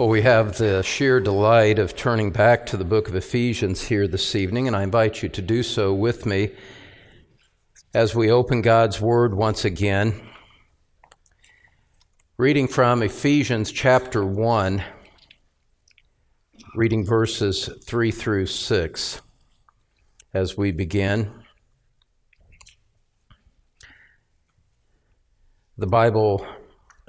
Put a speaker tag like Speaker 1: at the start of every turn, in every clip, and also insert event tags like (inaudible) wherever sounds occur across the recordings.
Speaker 1: Well, we have the sheer delight of turning back to the book of Ephesians here this evening, and I invite you to do so with me as we open God's Word once again. Reading from Ephesians chapter 1, reading verses 3 through 6 as we begin. The Bible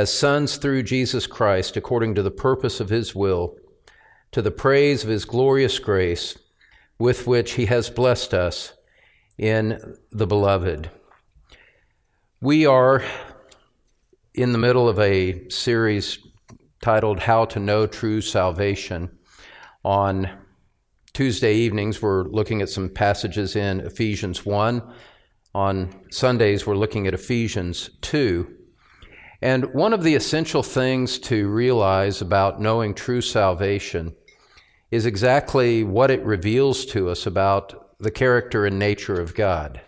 Speaker 1: as sons through Jesus Christ, according to the purpose of his will, to the praise of his glorious grace, with which he has blessed us in the beloved. We are in the middle of a series titled How to Know True Salvation. On Tuesday evenings, we're looking at some passages in Ephesians 1. On Sundays, we're looking at Ephesians 2. And one of the essential things to realize about knowing true salvation is exactly what it reveals to us about the character and nature of God.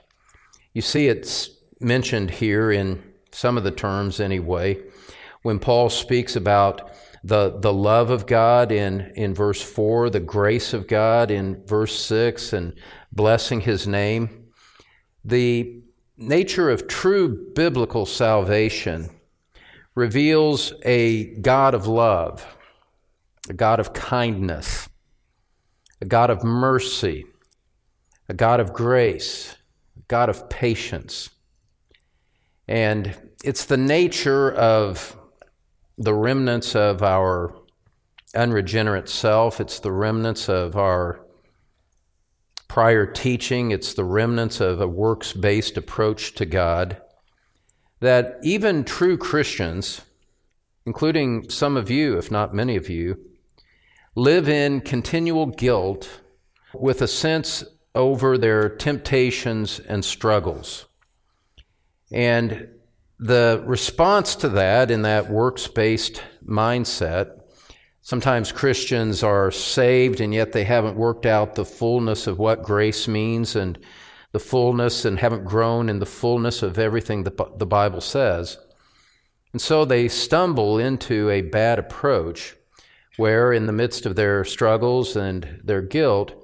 Speaker 1: You see, it's mentioned here in some of the terms anyway, when Paul speaks about the, the love of God in, in verse 4, the grace of God in verse 6, and blessing his name. The nature of true biblical salvation reveals a God of love, a God of kindness, a God of mercy, a God of grace, a God of patience. And it's the nature of the remnants of our unregenerate self, it's the remnants of our prior teaching, it's the remnants of a works based approach to God that even true Christians, including some of you, if not many of you, live in continual guilt with a sense over their temptations and struggles. And the response to that, in that works based mindset, sometimes Christians are saved and yet they haven't worked out the fullness of what grace means and the fullness and haven't grown in the fullness of everything that the Bible says. And so they stumble into a bad approach where, in the midst of their struggles and their guilt,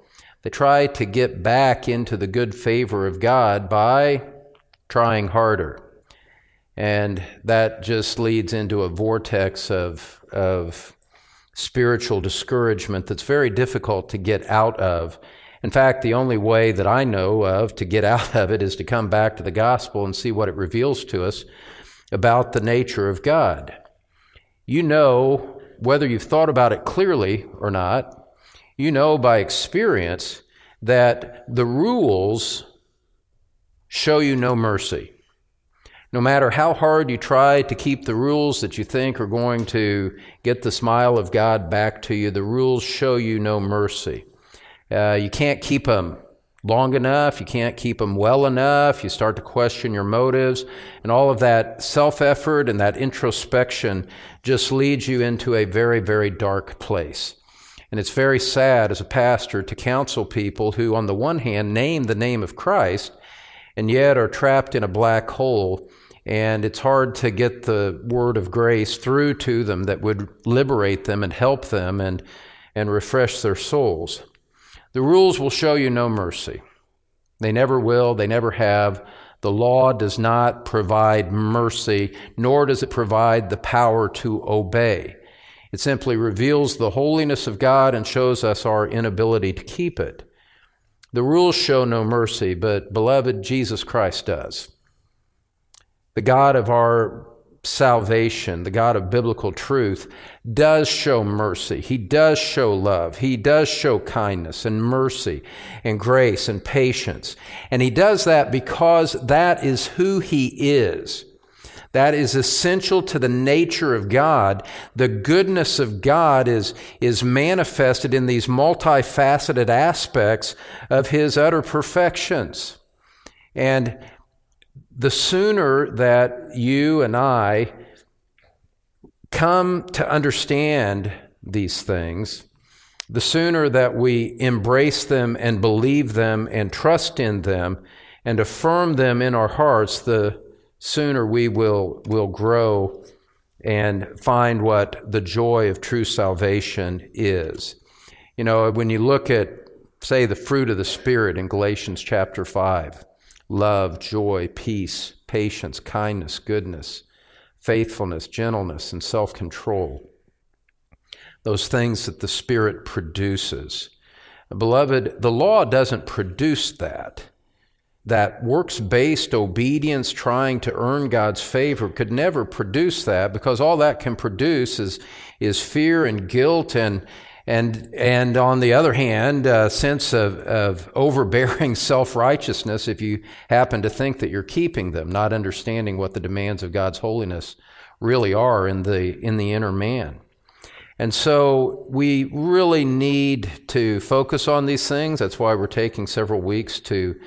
Speaker 1: they try to get back into the good favor of God by trying harder. And that just leads into a vortex of, of spiritual discouragement that's very difficult to get out of in fact, the only way that I know of to get out of it is to come back to the gospel and see what it reveals to us about the nature of God. You know, whether you've thought about it clearly or not, you know by experience that the rules show you no mercy. No matter how hard you try to keep the rules that you think are going to get the smile of God back to you, the rules show you no mercy. Uh, you can't keep them long enough. You can't keep them well enough. You start to question your motives. And all of that self effort and that introspection just leads you into a very, very dark place. And it's very sad as a pastor to counsel people who, on the one hand, name the name of Christ and yet are trapped in a black hole. And it's hard to get the word of grace through to them that would liberate them and help them and, and refresh their souls. The rules will show you no mercy. They never will, they never have. The law does not provide mercy, nor does it provide the power to obey. It simply reveals the holiness of God and shows us our inability to keep it. The rules show no mercy, but beloved, Jesus Christ does. The God of our salvation, the God of biblical truth, does show mercy. He does show love. He does show kindness and mercy and grace and patience. And He does that because that is who He is. That is essential to the nature of God. The goodness of God is, is manifested in these multifaceted aspects of His utter perfections. And the sooner that you and I come to understand these things, the sooner that we embrace them and believe them and trust in them and affirm them in our hearts, the sooner we will, will grow and find what the joy of true salvation is. You know, when you look at, say, the fruit of the Spirit in Galatians chapter 5 love, joy, peace, patience, kindness, goodness, faithfulness, gentleness, and self control those things that the Spirit produces. Beloved, the law doesn't produce that. That works based obedience, trying to earn God's favor, could never produce that because all that can produce is, is fear and guilt and, and, and on the other hand, a sense of, of overbearing (laughs) self righteousness if you happen to think that you're keeping them, not understanding what the demands of God's holiness really are in the, in the inner man. And so we really need to focus on these things. That's why we're taking several weeks to,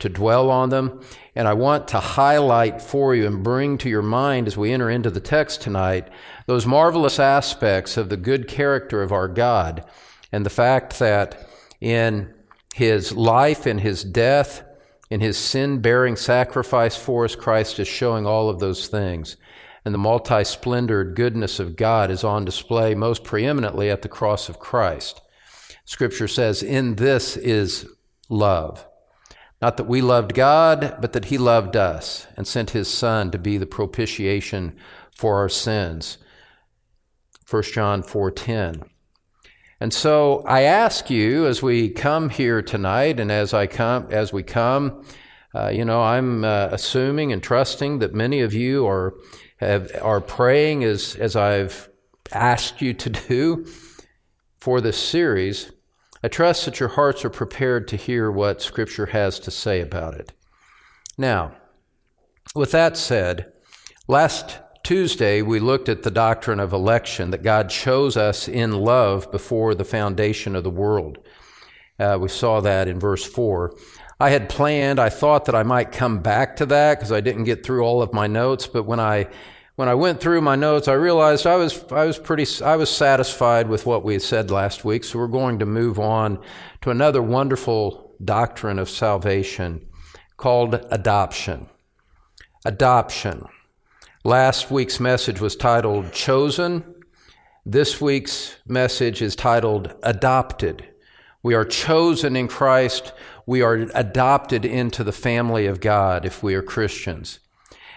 Speaker 1: to dwell on them. And I want to highlight for you and bring to your mind as we enter into the text tonight those marvelous aspects of the good character of our God and the fact that in his life, in his death, in his sin bearing sacrifice for us, Christ is showing all of those things and the multi splendored goodness of God is on display most preeminently at the cross of Christ. Scripture says, In this is love. Not that we loved God, but that He loved us and sent His Son to be the propitiation for our sins. 1 John 4:10. And so I ask you as we come here tonight and as I come as we come, uh, you know, I'm uh, assuming and trusting that many of you are have, are praying as, as I've asked you to do for this series, I trust that your hearts are prepared to hear what Scripture has to say about it. Now, with that said, last Tuesday we looked at the doctrine of election, that God chose us in love before the foundation of the world. Uh, we saw that in verse 4. I had planned, I thought that I might come back to that because I didn't get through all of my notes, but when I when I went through my notes, I realized I was I was pretty I was satisfied with what we had said last week. So we're going to move on to another wonderful doctrine of salvation called adoption. Adoption. Last week's message was titled Chosen. This week's message is titled Adopted. We are chosen in Christ. We are adopted into the family of God if we are Christians.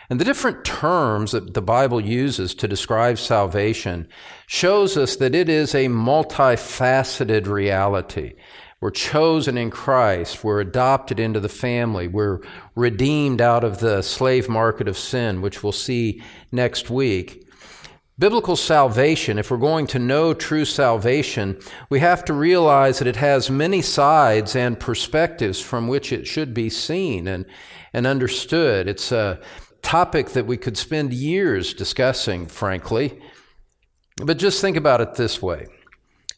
Speaker 1: And the different terms that the Bible uses to describe salvation shows us that it is a multifaceted reality. We're chosen in Christ. We're adopted into the family. We're redeemed out of the slave market of sin, which we'll see next week. Biblical salvation, if we're going to know true salvation, we have to realize that it has many sides and perspectives from which it should be seen and, and understood. It's a topic that we could spend years discussing, frankly. But just think about it this way.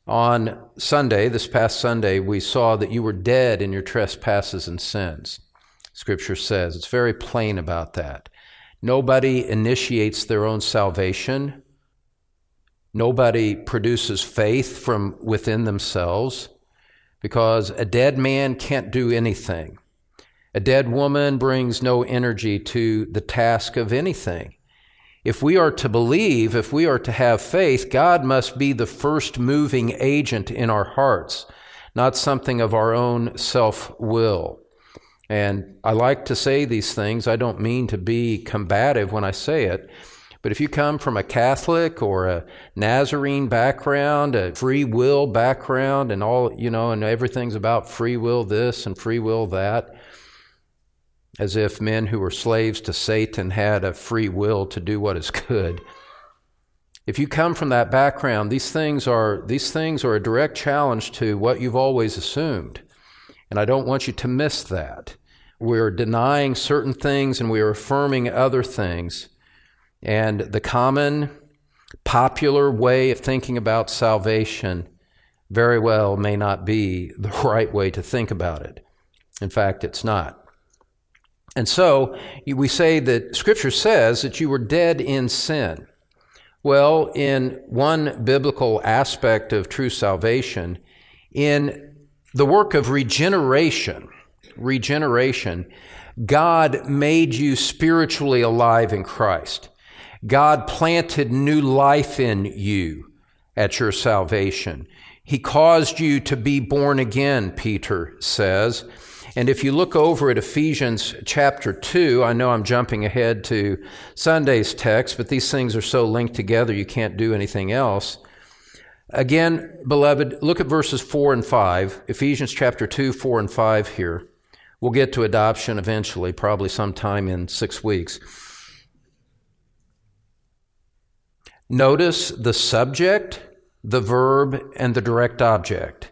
Speaker 1: On Sunday, this past Sunday, we saw that you were dead in your trespasses and sins. Scripture says it's very plain about that. Nobody initiates their own salvation. Nobody produces faith from within themselves because a dead man can't do anything. A dead woman brings no energy to the task of anything. If we are to believe, if we are to have faith, God must be the first moving agent in our hearts, not something of our own self will. And I like to say these things. I don't mean to be combative when I say it. But if you come from a Catholic or a Nazarene background, a free will background, and all, you know, and everything's about free will this and free will that, as if men who were slaves to Satan had a free will to do what is good. If you come from that background, these things are, these things are a direct challenge to what you've always assumed. And I don't want you to miss that. We're denying certain things and we are affirming other things And the common, popular way of thinking about salvation very well may not be the (laughs) right way to think about it. In fact, it's not. And so we say that Scripture says that you were dead in sin. Well, in one biblical aspect of true salvation, in the work of regeneration, regeneration, God made you spiritually alive in Christ. God planted new life in you at your salvation. He caused you to be born again, Peter says. And if you look over at Ephesians chapter 2, I know I'm jumping ahead to Sunday's text, but these things are so linked together you can't do anything else. Again, beloved, look at verses 4 and 5, Ephesians chapter 2, 4 and 5 here. We'll get to adoption eventually, probably sometime in six weeks. Notice the subject, the verb, and the direct object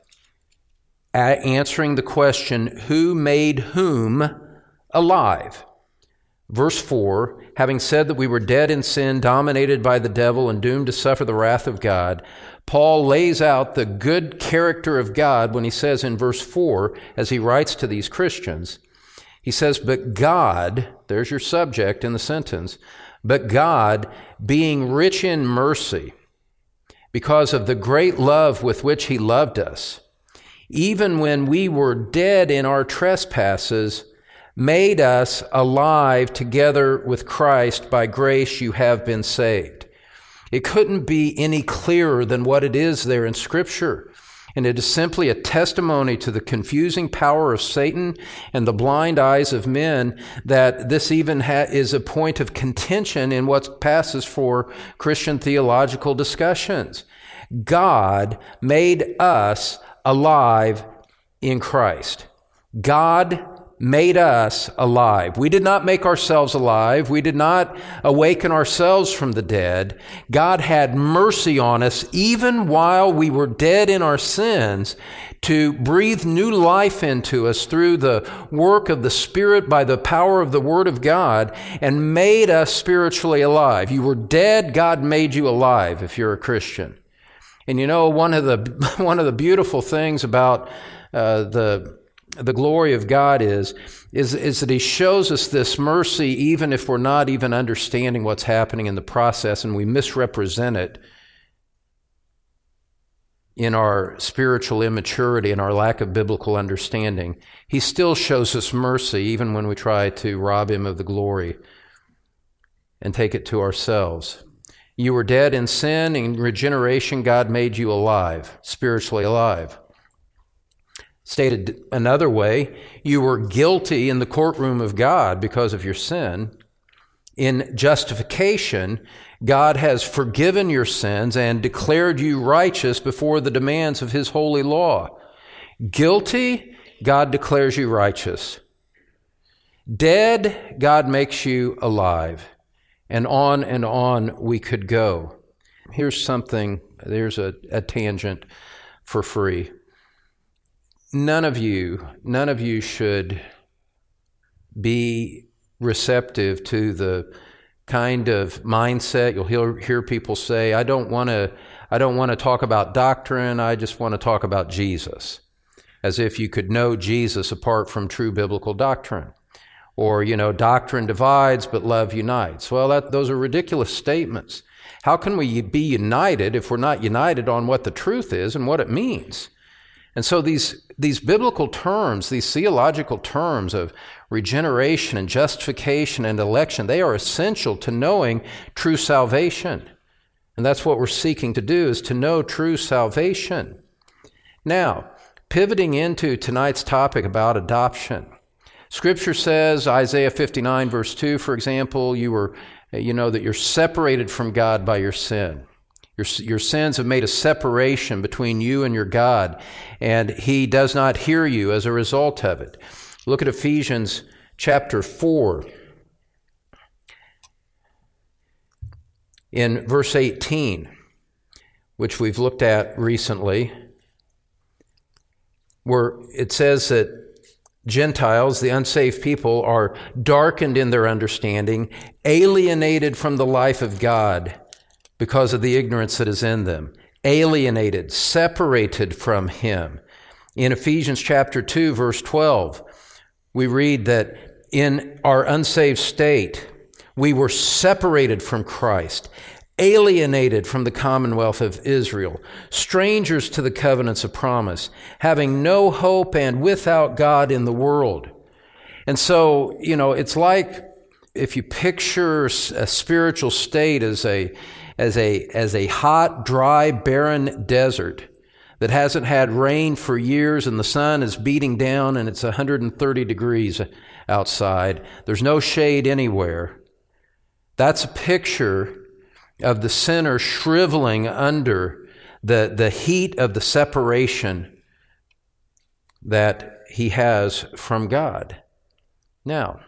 Speaker 1: answering the question, Who made whom alive? Verse 4 Having said that we were dead in sin, dominated by the devil, and doomed to suffer the wrath of God, Paul lays out the good character of God when he says in verse 4, as he writes to these Christians, he says, But God, there's your subject in the sentence, but God, being rich in mercy, because of the great love with which he loved us, even when we were dead in our trespasses, made us alive together with Christ. By grace you have been saved. It couldn't be any clearer than what it is there in Scripture. And it is simply a testimony to the confusing power of Satan and the blind eyes of men that this even ha- is a point of contention in what passes for Christian theological discussions. God made us alive in Christ. God made us alive. We did not make ourselves alive. We did not awaken ourselves from the dead. God had mercy on us even while we were dead in our sins to breathe new life into us through the work of the Spirit by the power of the Word of God and made us spiritually alive. You were dead. God made you alive if you're a Christian. And you know, one of the, (laughs) one of the beautiful things about uh, the, the glory of God is, is, is that He shows us this mercy even if we're not even understanding what's happening in the process and we misrepresent it in our spiritual immaturity and our lack of biblical understanding. He still shows us mercy even when we try to rob Him of the glory and take it to ourselves. You were dead in sin. In regeneration, God made you alive, spiritually alive. Stated another way, you were guilty in the courtroom of God because of your sin. In justification, God has forgiven your sins and declared you righteous before the demands of His holy law. Guilty, God declares you righteous. Dead, God makes you alive and on and on we could go. Here's something, there's a, a tangent for free. None of you, none of you should be receptive to the kind of mindset you'll hear, hear people say, I don't want to I don't want to talk about doctrine, I just want to talk about Jesus. As if you could know Jesus apart from true biblical doctrine. Or, you know, doctrine divides, but love unites. Well, that, those are ridiculous statements. How can we be united if we're not united on what the truth is and what it means? And so these, these biblical terms, these theological terms of regeneration and justification and election, they are essential to knowing true salvation. And that's what we're seeking to do is to know true salvation. Now, pivoting into tonight's topic about adoption. Scripture says, Isaiah 59, verse 2, for example, you were, you know, that you're separated from God by your sin. Your, your sins have made a separation between you and your God, and He does not hear you as a result of it. Look at Ephesians chapter 4. In verse 18, which we've looked at recently, where it says that Gentiles, the unsaved people, are darkened in their understanding, alienated from the life of God because of the ignorance that is in them, alienated, separated from Him. In Ephesians chapter 2, verse 12, we read that in our unsaved state, we were separated from Christ, alienated from the commonwealth of Israel, strangers to the covenants of promise, having no hope and without God in the world. And so, you know, it's like if you picture a spiritual state as a, as a, as a hot, dry, barren desert that hasn't had rain for years and the sun is beating down and it's 130 degrees outside. There's no shade anywhere. That's a picture of the sinner shriveling under the, the heat of the separation that he has from God. Now,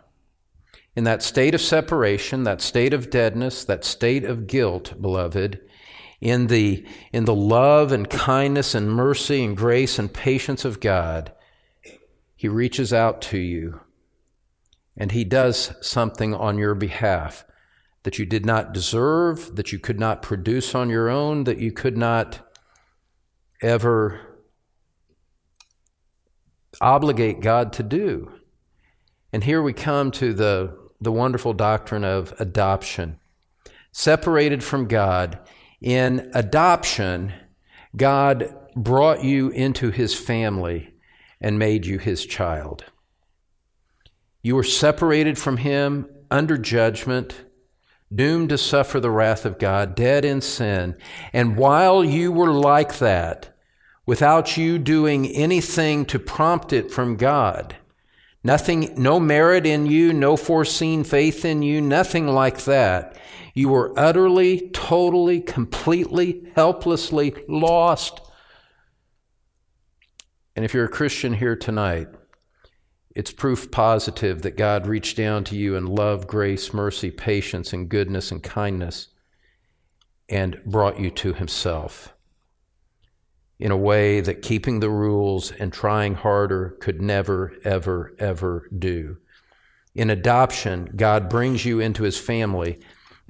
Speaker 1: in that state of separation, that state of deadness, that state of guilt, beloved, in the, in the love and kindness and mercy and grace and patience of God, He reaches out to you and He does something on your behalf that you did not deserve, that you could not produce on your own, that you could not ever obligate God to do. And here we come to the, the wonderful doctrine of adoption. Separated from God, in adoption, God brought you into his family and made you his child. You were separated from him under judgment doomed to suffer the wrath of God, dead in sin. And while you were like that, without you doing anything to prompt it from God, nothing, no merit in you, no foreseen faith in you, nothing like that, you were utterly, totally, completely, helplessly lost. And if you're a Christian here tonight, it's proof positive that God reached down to you in love, grace, mercy, patience, and goodness and kindness and brought you to Himself in a way that keeping the rules and trying harder could never, ever, ever do. In adoption, God brings you into His family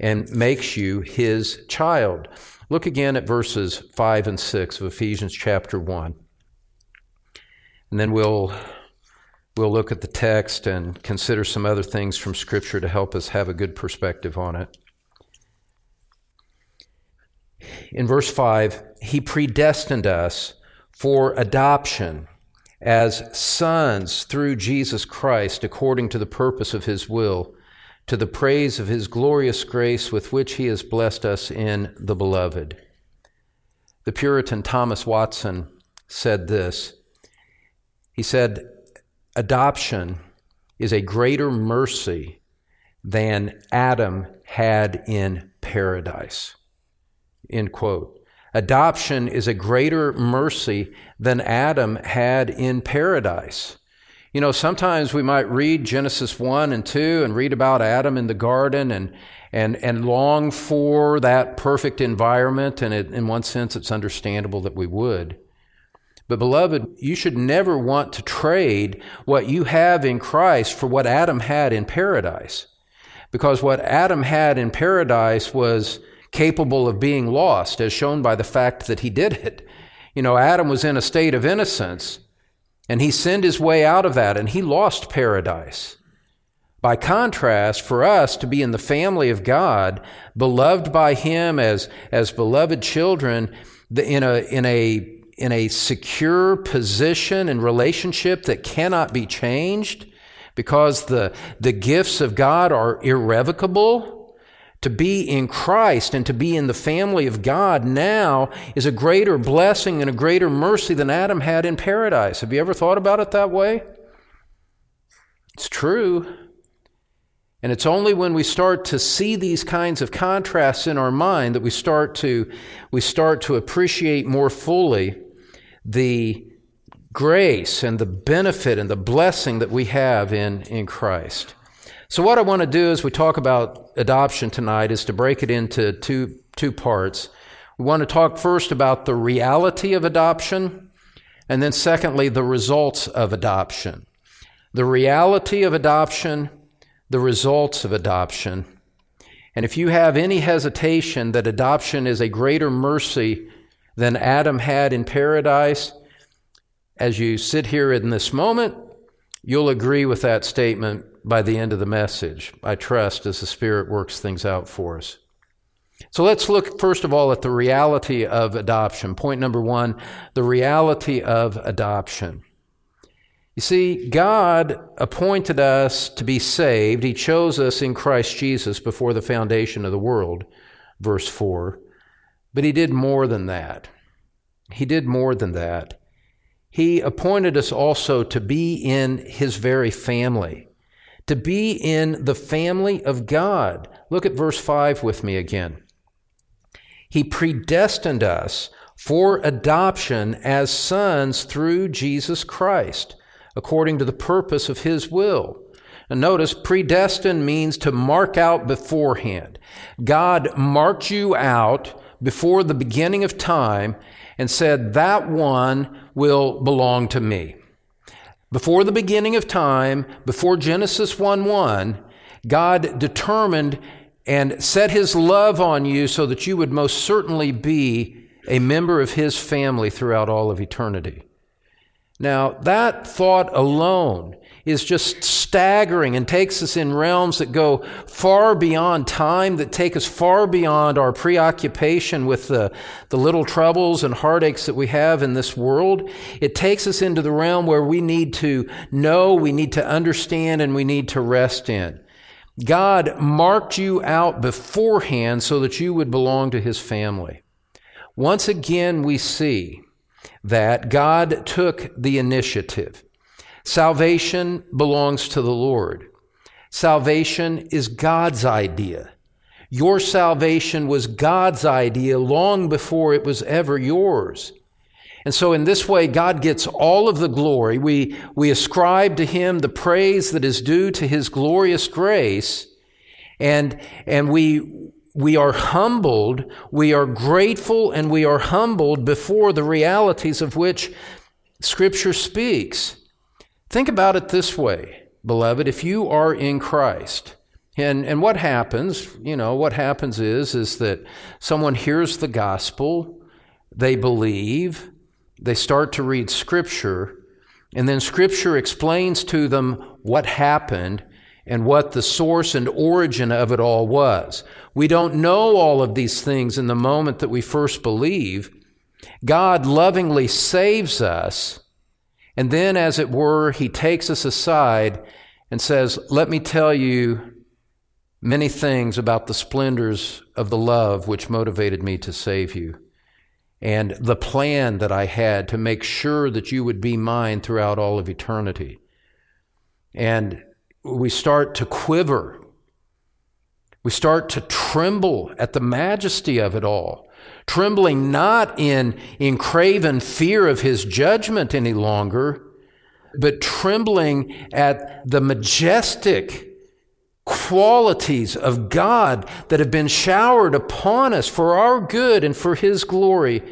Speaker 1: and makes you His child. Look again at verses 5 and 6 of Ephesians chapter 1. And then we'll We'll look at the text and consider some other things from Scripture to help us have a good perspective on it. In verse 5, He predestined us for adoption as sons through Jesus Christ according to the purpose of His will, to the praise of His glorious grace with which He has blessed us in the Beloved. The Puritan Thomas Watson said this. He said, adoption is a greater mercy than Adam had in paradise. End quote. Adoption is a greater mercy than Adam had in paradise. You know, sometimes we might read Genesis 1 and 2 and read about Adam in the garden and, and, and long for that perfect environment, and it, in one sense, it's understandable that we would. But, beloved, you should never want to trade what you have in Christ for what Adam had in paradise. Because what Adam had in paradise was capable of being lost, as shown by the fact that he did it. You know, Adam was in a state of innocence, and he sinned his way out of that, and he lost paradise. By contrast, for us to be in the family of God, beloved by Him as, as beloved children, in a, in a in a secure position and relationship that cannot be changed because the, the gifts of God are irrevocable. To be in Christ and to be in the family of God now is a greater blessing and a greater mercy than Adam had in paradise. Have you ever thought about it that way? It's true. And it's only when we start to see these kinds of contrasts in our mind that we start to, we start to appreciate more fully the grace and the benefit and the blessing that we have in, in Christ. So, what I want to do as we talk about adoption tonight is to break it into two, two parts. We want to talk first about the reality of adoption, and then secondly, the results of adoption. the reality of adoption, the results of adoption. And if you have any hesitation that adoption is a greater mercy than Adam had in paradise, as you sit here in this moment, you'll agree with that statement by the end of the message. I trust as the Spirit works things out for us. So let's look first of all at the reality of adoption. Point number one the reality of adoption. You see, God appointed us to be saved. He chose us in Christ Jesus before the foundation of the world, verse 4. But He did more than that. He did more than that. He appointed us also to be in His very family, to be in the family of God. Look at verse 5 with me again. He predestined us for adoption as sons through Jesus Christ according to the purpose of His will. And notice, predestined means to mark out beforehand. God marked you out before the beginning of time and said, That one will belong to me. Before the beginning of time, before Genesis 1 1, God determined and set his love on you so that you would most certainly be a member of his family throughout all of eternity. Now, that thought alone is just staggering and takes us in realms that go far beyond time, that take us far beyond our preoccupation with the, the little troubles and heartaches that we have in this world. It takes us into the realm where we need to know, we need to understand, and we need to rest in. God marked you out beforehand so that you would belong to his family. Once again, we see that God took the initiative. Salvation belongs to the Lord. Salvation is God's idea. Your salvation was God's idea long before it was ever yours. And so, in this way, God gets all of the glory. We, we ascribe to Him the praise that is due to His glorious grace. And, and we, we are humbled, we are grateful, and we are humbled before the realities of which Scripture speaks. Think about it this way, beloved. If you are in Christ, and, and what happens, you know, what happens is, is that someone hears the gospel, they believe, they start to read Scripture, and then Scripture explains to them what happened, and what the source and origin of it all was. We don't know all of these things in the moment that we first believe. God lovingly saves us, and then, as it were, He takes us aside and says, Let me tell you many things about the splendors of the love which motivated me to save you, and the plan that I had to make sure that you would be mine throughout all of eternity. And we start to quiver. We start to tremble at the majesty of it all, trembling not in, in craven fear of his judgment any longer, but trembling at the majestic qualities of God that have been showered upon us for our good and for his glory,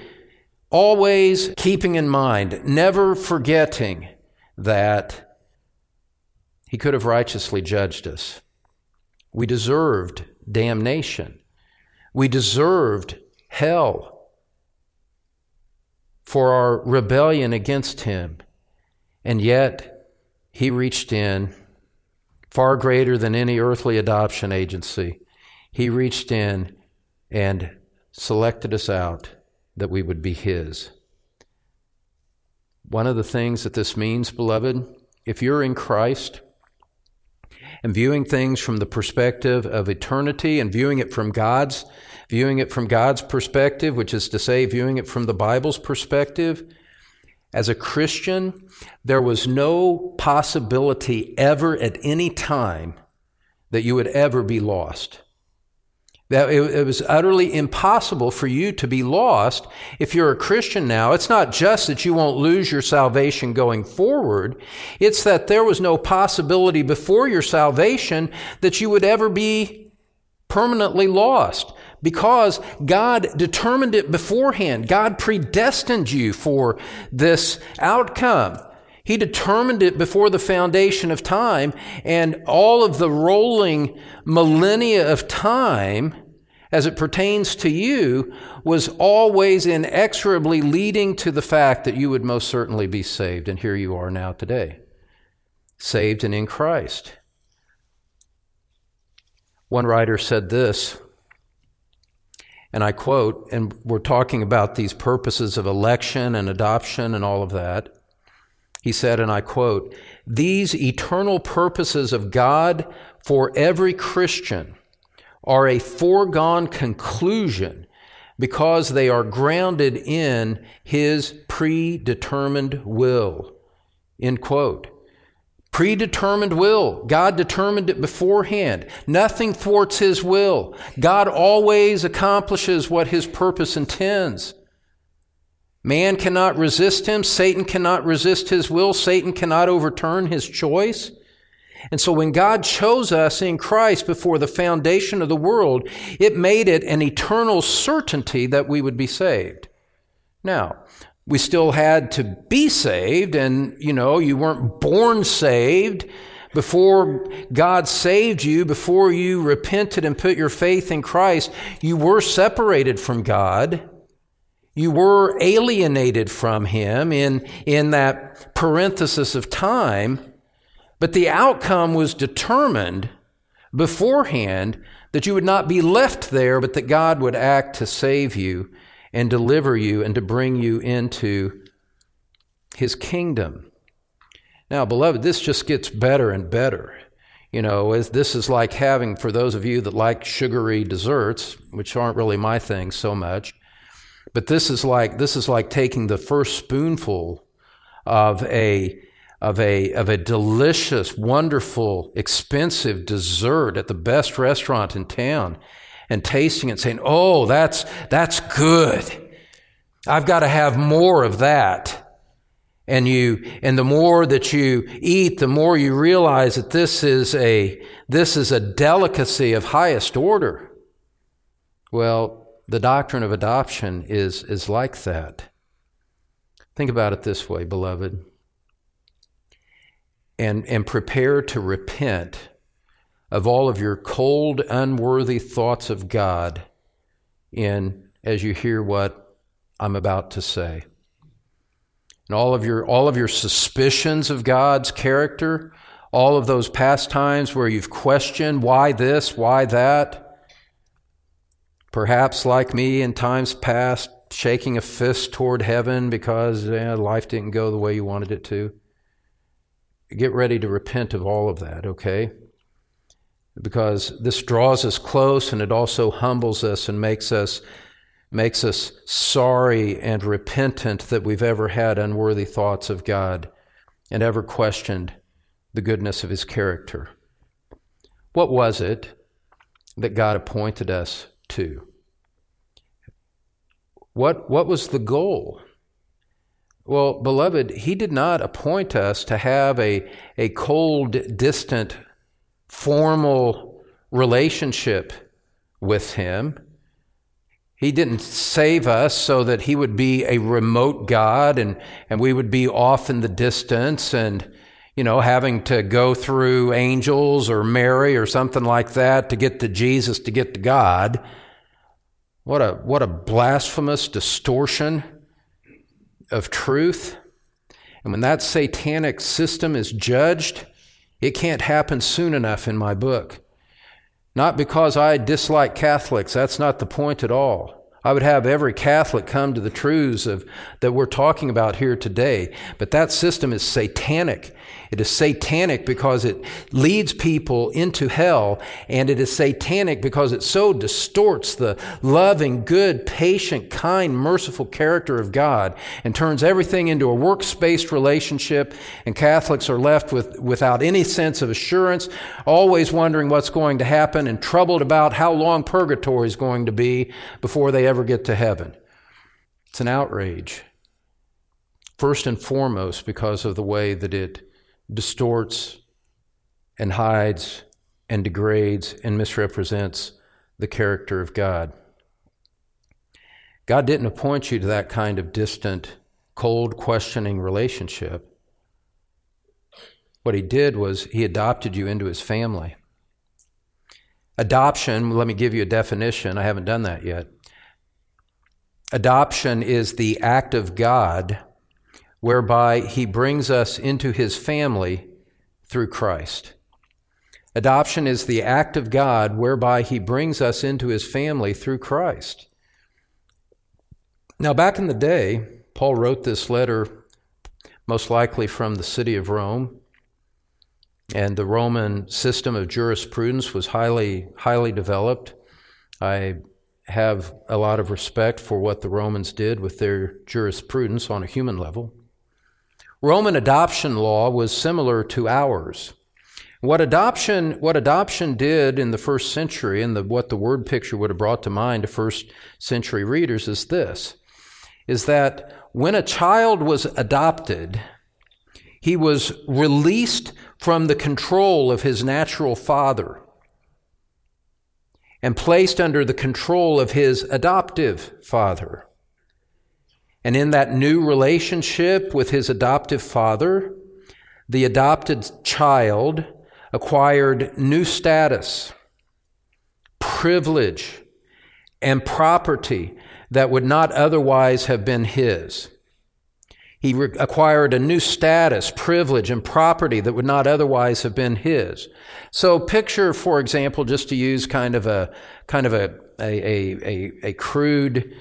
Speaker 1: always keeping in mind, never forgetting that he could have righteously judged us. We deserved damnation. We deserved hell for our rebellion against Him. And yet, He reached in, far greater than any earthly adoption agency. He reached in and selected us out that we would be His. One of the things that this means, beloved, if you're in Christ, and viewing things from the perspective of eternity and viewing it from God's, viewing it from God's perspective, which is to say, viewing it from the Bible's perspective. As a Christian, there was no possibility ever at any time that you would ever be lost. That it, was utterly impossible for you to be lost if you're a Christian now. It's not just that you won't lose your salvation going forward. It's that there was no possibility before your salvation that you would ever be permanently lost because God determined it beforehand. God predestined you for this outcome. He determined it before the foundation of time, and all of the rolling millennia of time, as it pertains to you, was always inexorably leading to the fact that you would most certainly be saved. And here you are now today, saved and in Christ. One writer said this, and I quote, and we're talking about these purposes of election and adoption and all of that. He said, and I quote, These eternal purposes of God for every Christian are a foregone conclusion because they are grounded in His predetermined will. End quote. Predetermined will. God determined it beforehand. Nothing thwarts His will. God always accomplishes what His purpose intends. Man cannot resist him. Satan cannot resist his will. Satan cannot overturn his choice. And so when God chose us in Christ before the foundation of the world, it made it an eternal certainty that we would be saved. Now, we still had to be saved, and you know, you weren't born saved. Before God saved you, before you repented and put your faith in Christ, you were separated from God. You were alienated from him in, in that parenthesis of time, but the outcome was determined beforehand that you would not be left there, but that God would act to save you and deliver you and to bring you into his kingdom. Now, beloved, this just gets better and better. You know, as this is like having, for those of you that like sugary desserts, which aren't really my thing so much, but this is like this is like taking the first spoonful of a of a of a delicious, wonderful, expensive dessert at the best restaurant in town and tasting it saying, "Oh, that's that's good. I've got to have more of that." And you and the more that you eat, the more you realize that this is a this is a delicacy of highest order. Well, the doctrine of adoption is, is like that. Think about it this way, beloved. And, and prepare to repent of all of your cold, unworthy thoughts of God in as you hear what I'm about to say. And all of your all of your suspicions of God's character, all of those past times where you've questioned why this, why that, Perhaps, like me in times past, shaking a fist toward heaven because eh, life didn't go the way you wanted it to. Get ready to repent of all of that, okay? Because this draws us close and it also humbles us and makes us makes us sorry and repentant that we've ever had unworthy thoughts of God and ever questioned the goodness of his character. What was it that God appointed us to? What, what was the goal? Well, beloved, he did not appoint us to have a, a cold, distant, formal relationship with him. He didn't save us so that he would be a remote God and, and we would be off in the distance and, you know, having to go through angels or Mary or something like that to get to Jesus, to get to God. What a, what a blasphemous distortion of truth. And when that satanic system is judged, it can't happen soon enough in my book. Not because I dislike Catholics, that's not the point at all. I would have every Catholic come to the truths of, that we're talking about here today. But that system is satanic. It is satanic because it leads people into hell, and it is satanic because it so distorts the loving, good, patient, kind, merciful character of God and turns everything into a works based relationship, and Catholics are left with, without any sense of assurance, always wondering what's going to happen, and troubled about how long purgatory is going to be before they ever get to heaven. It's an outrage. First and foremost, because of the way that it distorts and hides and degrades and misrepresents the character of God. God didn't appoint you to that kind of distant, cold, questioning relationship. What he did was he adopted you into his family. Adoption, let me give you a definition. I haven't done that yet. Adoption is the act of God whereby he brings us into his family through Christ. Adoption is the act of God whereby he brings us into his family through Christ. Now, back in the day, Paul wrote this letter most likely from the city of Rome. And the Roman system of jurisprudence was highly, highly developed. I have a lot of respect for what the Romans did with their jurisprudence on a human level. Roman adoption law was similar to ours. What adoption, what adoption did in the first century, and the, what the word picture would have brought to mind to first century readers, is this: is that when a child was adopted, he was released from the control of his natural father and placed under the control of his adoptive father. And in that new relationship with his adoptive father, the adopted child acquired new status, privilege, and property that would not otherwise have been his. He re- acquired a new status, privilege, and property that would not otherwise have been his. So picture, for example, just to use kind of a, kind of a, a, a, a crude,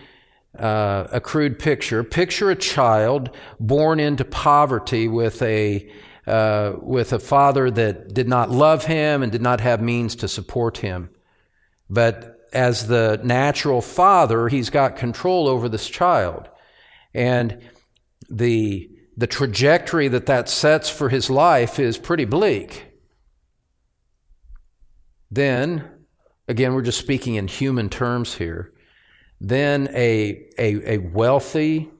Speaker 1: uh, a crude picture. Picture a child born into poverty with a, uh, with a father that did not love him and did not have means to support him. But as the natural father, he's got control over this child. And the, the trajectory that that sets for his life is pretty bleak. Then, again, we're just speaking in human terms here. Then a, a, a wealthy,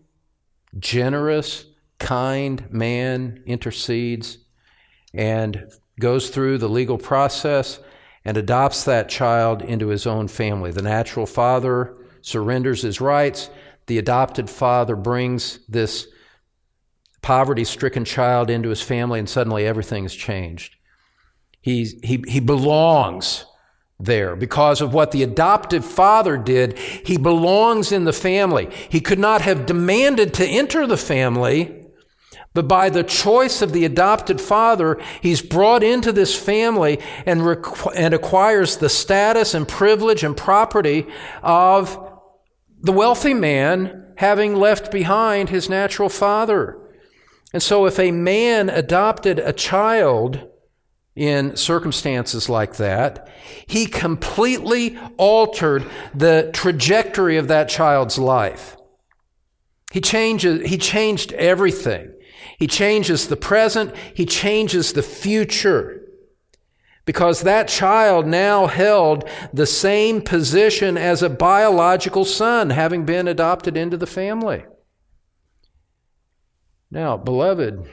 Speaker 1: generous, kind man intercedes and goes through the legal process and adopts that child into his own family. The natural father surrenders his rights. The adopted father brings this poverty stricken child into his family, and suddenly everything has changed. He, he, he belongs there because of what the adoptive father did. He belongs in the family. He could not have demanded to enter the family, but by the choice of the adopted father, he's brought into this family and, requ- and acquires the status and privilege and property of the wealthy man having left behind his natural father. And so, if a man adopted a child in circumstances like that, he completely altered the trajectory of that child's life. He changes, he changed everything. He changes the present, he changes the future. Because that child now held the same position as a biological son, having been adopted into the family. Now, beloved,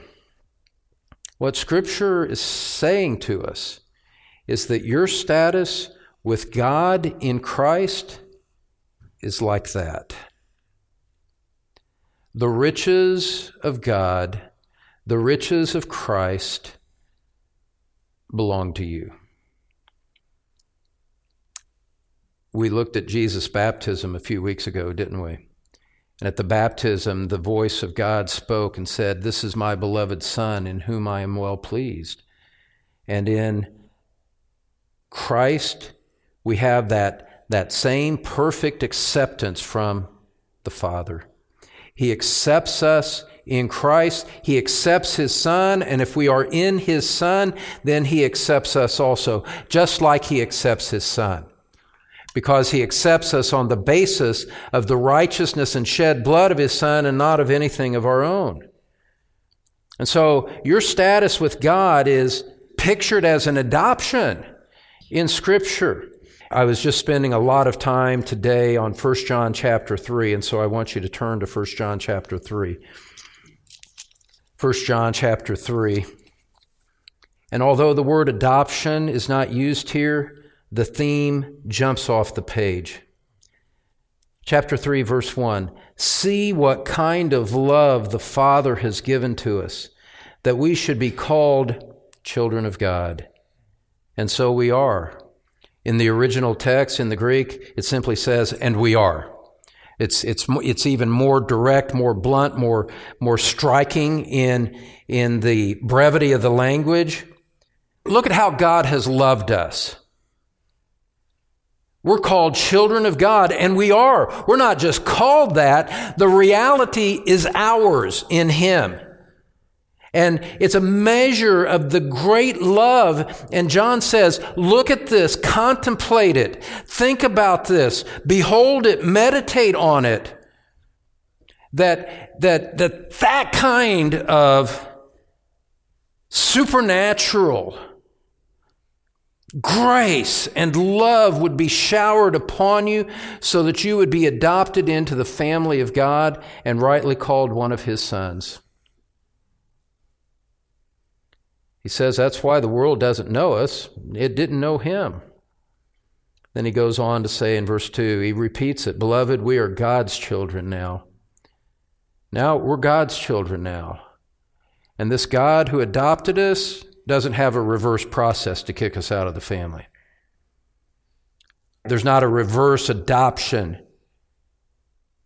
Speaker 1: what Scripture is saying to us is that your status with God in Christ is like that. The riches of God, the riches of Christ belong to you. We looked at Jesus' baptism a few weeks ago, didn't we? And at the baptism, the voice of God spoke and said, This is my beloved Son, in whom I am well pleased. And in Christ, we have that, that same perfect acceptance from the Father. He accepts us in Christ. He accepts His Son. And if we are in His Son, then He accepts us also, just like He accepts His Son because he accepts us on the basis of the righteousness and shed blood of his son and not of anything of our own. And so your status with God is pictured as an adoption in scripture. I was just spending a lot of time today on 1 John chapter 3, and so I want you to turn to 1 John chapter 3. 1 John chapter 3. And although the word adoption is not used here, the theme jumps off the page. Chapter 3, verse 1 See what kind of love the Father has given to us, that we should be called children of God. And so we are. In the original text, in the Greek, it simply says, and we are. It's, it's, it's even more direct, more blunt, more, more striking in, in the brevity of the language. Look at how God has loved us. We're called children of God, and we are. We're not just called that. The reality is ours in Him. And it's a measure of the great love. And John says, look at this, contemplate it, think about this, behold it, meditate on it. That, that, that, that kind of supernatural grace and love would be showered upon you so that you would be adopted into the family of God and rightly called one of his sons. He says that's why the world doesn't know us. It didn't know him. Then he goes on to say in verse 2, he repeats it Beloved, we are God's children now. Now we're God's children now. And this God who adopted us doesn't have a reverse process to kick us out of the family. There's not a reverse adoption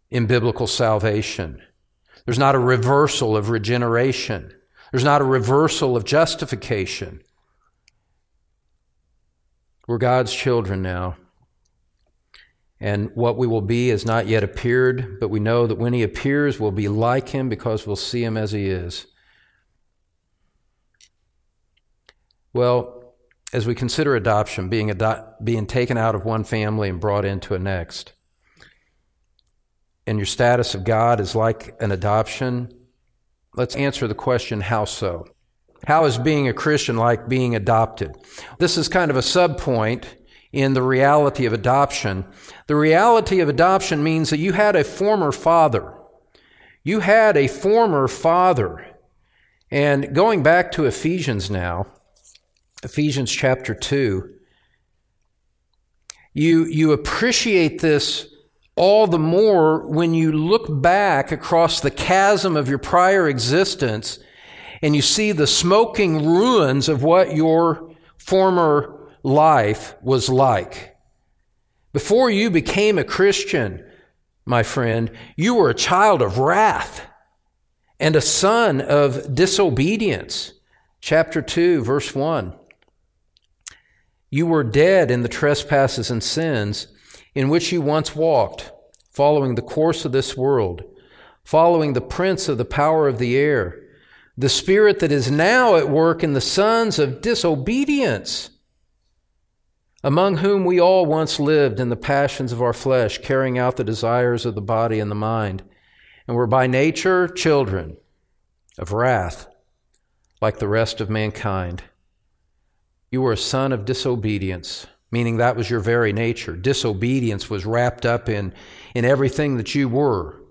Speaker 1: in biblical salvation. There's not a reversal of regeneration. There's not a reversal of justification. We're God's children now. And what we will be has not yet appeared, but we know that when He appears, we'll be like Him because we'll see Him as He is. Well, as we consider adoption, being, ado- being taken out of one family and brought into a next, and your status of God is like an adoption, Let's answer the question how so? How is being a Christian like being adopted? This is kind of a subpoint in the reality of adoption. The reality of adoption means that you had a former father. You had a former father. And going back to Ephesians now, Ephesians chapter 2, you, you appreciate this all the more when you look back across the chasm of your prior existence and you see the smoking ruins of what your former life was like. Before you became a Christian, my friend, you were a child of wrath and a son of disobedience. Chapter 2, verse 1. You were dead in the trespasses and sins in which you once walked, following the course of this world, following the prince of the power of the air, the spirit that is now at work in the sons of disobedience, among whom we all once lived in the passions of our flesh, carrying out the desires of the body and the mind, and were by nature children of wrath, like the rest of mankind. You were a son of disobedience meaning that was your very nature. Disobedience was wrapped up in, in everything that you were.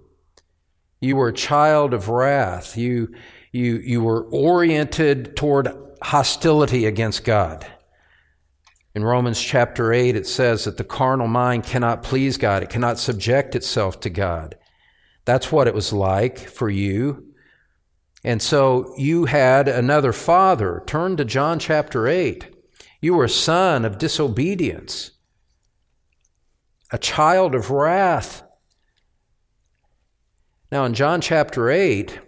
Speaker 1: You were a child of wrath. You, you, you were oriented toward hostility against God. In Romans chapter 8, it says that the carnal mind cannot please God, it cannot subject itself to God. That's what it was like for you. And so you had another father. Turn to John chapter 8. You were a son of disobedience, a child of wrath. Now, in John chapter 8,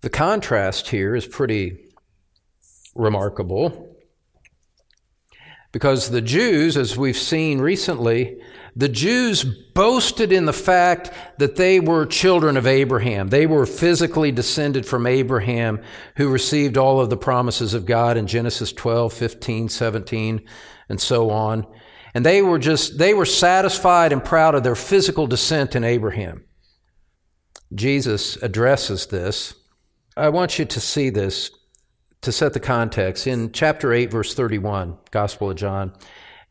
Speaker 1: the contrast here is pretty remarkable because the Jews, as we've seen recently, the Jews boasted in the fact that they were children of Abraham. They were physically descended from Abraham, who received all of the promises of God in Genesis 12, 15, 17, and so on. And they were just, they were satisfied and proud of their physical descent in Abraham. Jesus addresses this. I want you to see this to set the context. In chapter 8, verse 31, Gospel of John,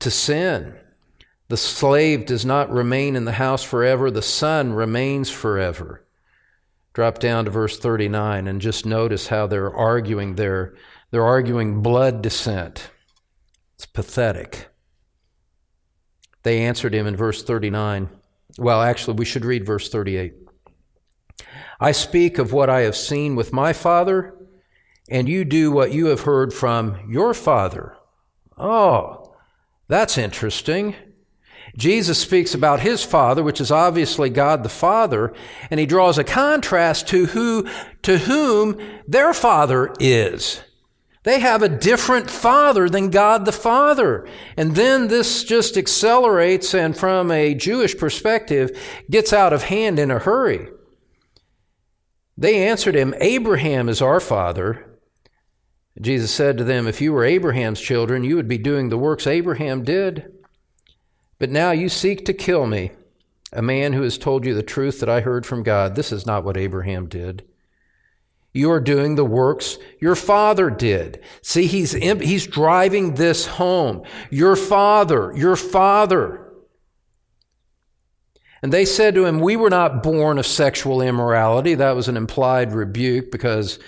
Speaker 1: to sin. The slave does not remain in the house forever, the son remains forever. Drop down to verse 39 and just notice how they're arguing their they're arguing blood descent. It's pathetic. They answered him in verse 39. Well, actually, we should read verse 38. I speak of what I have seen with my father, and you do what you have heard from your father. Oh, that's interesting. Jesus speaks about his father, which is obviously God the Father, and he draws a contrast to who, to whom their father is. They have a different father than God the Father. And then this just accelerates and from a Jewish perspective gets out of hand in a hurry. They answered him, Abraham is our father. Jesus said to them, If you were Abraham's children, you would be doing the works Abraham did. But now you seek to kill me, a man who has told you the truth that I heard from God. This is not what Abraham did. You are doing the works your father did. See, he's, he's driving this home. Your father, your father. And they said to him, We were not born of sexual immorality. That was an implied rebuke because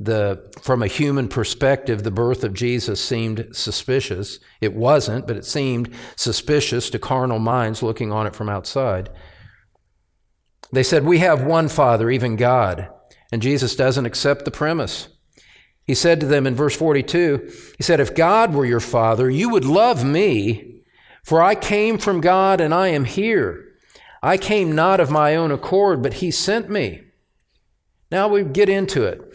Speaker 1: the, from a human perspective, the birth of Jesus seemed suspicious. It wasn't, but it seemed suspicious to carnal minds looking on it from outside. They said, We have one Father, even God. And Jesus doesn't accept the premise. He said to them in verse 42, He said, If God were your Father, you would love me, for I came from God and I am here. I came not of my own accord, but He sent me. Now we get into it.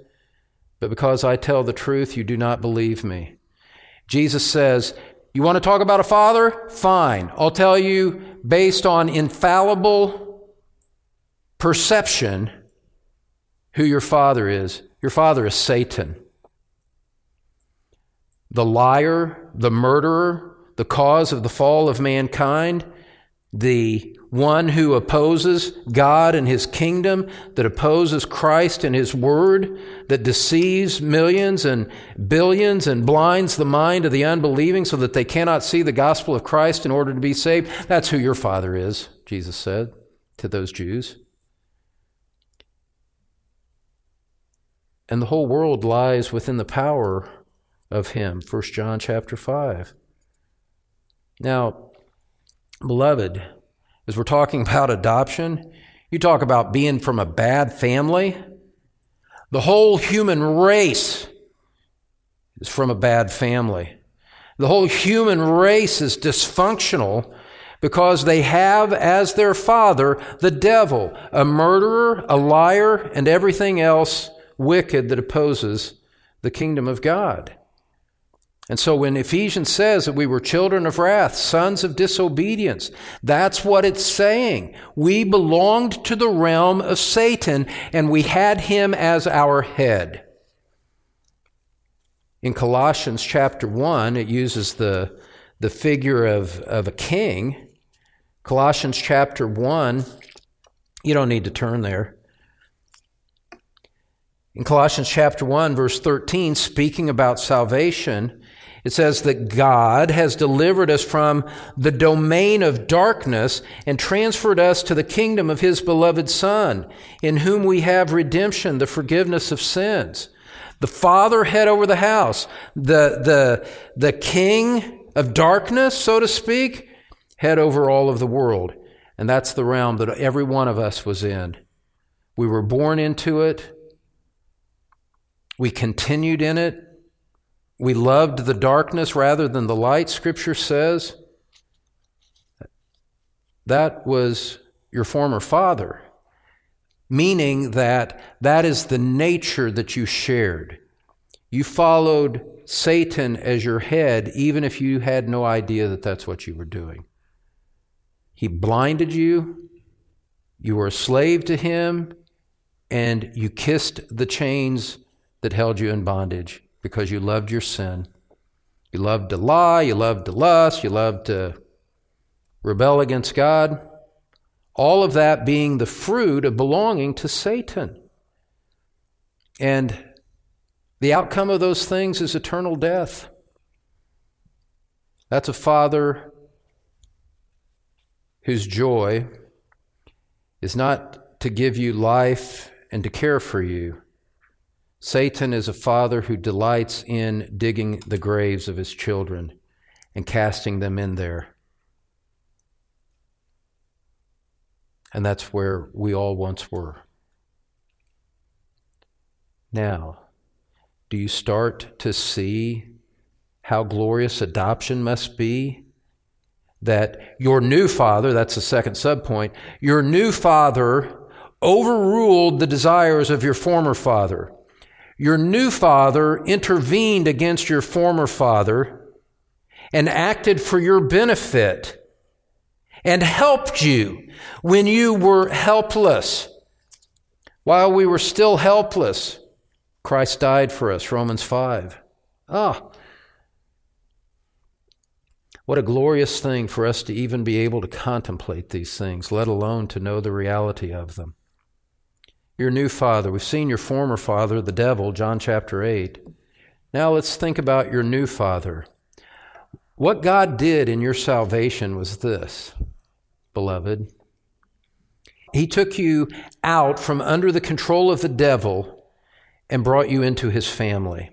Speaker 1: But because I tell the truth, you do not believe me. Jesus says, You want to talk about a father? Fine. I'll tell you, based on infallible perception, who your father is. Your father is Satan. The liar, the murderer, the cause of the fall of mankind, the one who opposes God and his kingdom, that opposes Christ and his word, that deceives millions and billions and blinds the mind of the unbelieving so that they cannot see the gospel of Christ in order to be saved. That's who your father is, Jesus said to those Jews. and the whole world lies within the power of him 1 john chapter 5 now beloved as we're talking (laughs) about adoption you talk about being from a bad family the whole human race is from a bad family the whole human race is dysfunctional because they have as their father the devil, a murderer, a liar, and everything else wicked that opposes the kingdom of God. And so when Ephesians says that we were children of wrath, sons of disobedience, that's what it's saying. We belonged to the realm of Satan and we had him as our head. In Colossians chapter 1, it uses the, the figure of, of a king. Colossians chapter 1, you don't need to turn there. In Colossians chapter 1 verse 13, speaking about salvation, it says that God has delivered us from the domain of darkness and transferred us to the kingdom of his beloved son, in whom we have redemption, the forgiveness of sins. The father head over the house, the, the, the king of darkness, so to speak, head over all of the world. And that's the realm that every one of us was in. We were born into it. We continued in it. We loved the darkness rather than the light, Scripture says. That was your former father. meaning that that is the nature that you shared. You followed Satan as your head, even if you had no idea that that's what you were doing. He blinded you, you were a slave to him, and you kissed the chains that held you in bondage because you loved your sin. You loved to lie, you loved to lust, you loved to rebel against God. All of that being the fruit of belonging to Satan. And the outcome of those things is eternal death. That's a father whose joy is not to give you life and to care for you. Satan is a father who delights in digging the graves of his children and casting them in there. And that's where we all once were. Now, do you start to see how glorious adoption must be? That your new father, that's the second subpoint, your new father overruled the desires of your former father. Your new father intervened against your former father and acted for your benefit and helped you when you were helpless. While we were still helpless, Christ died for us, Romans 5. Ah, what a glorious thing for us to even be able to contemplate these things, let alone to know the reality of them. Your new father, we've seen your former father, the devil, John chapter 8. Now let's think about your new father. What God did in your salvation was this beloved. He took you out from under the control of the devil and brought you into his family.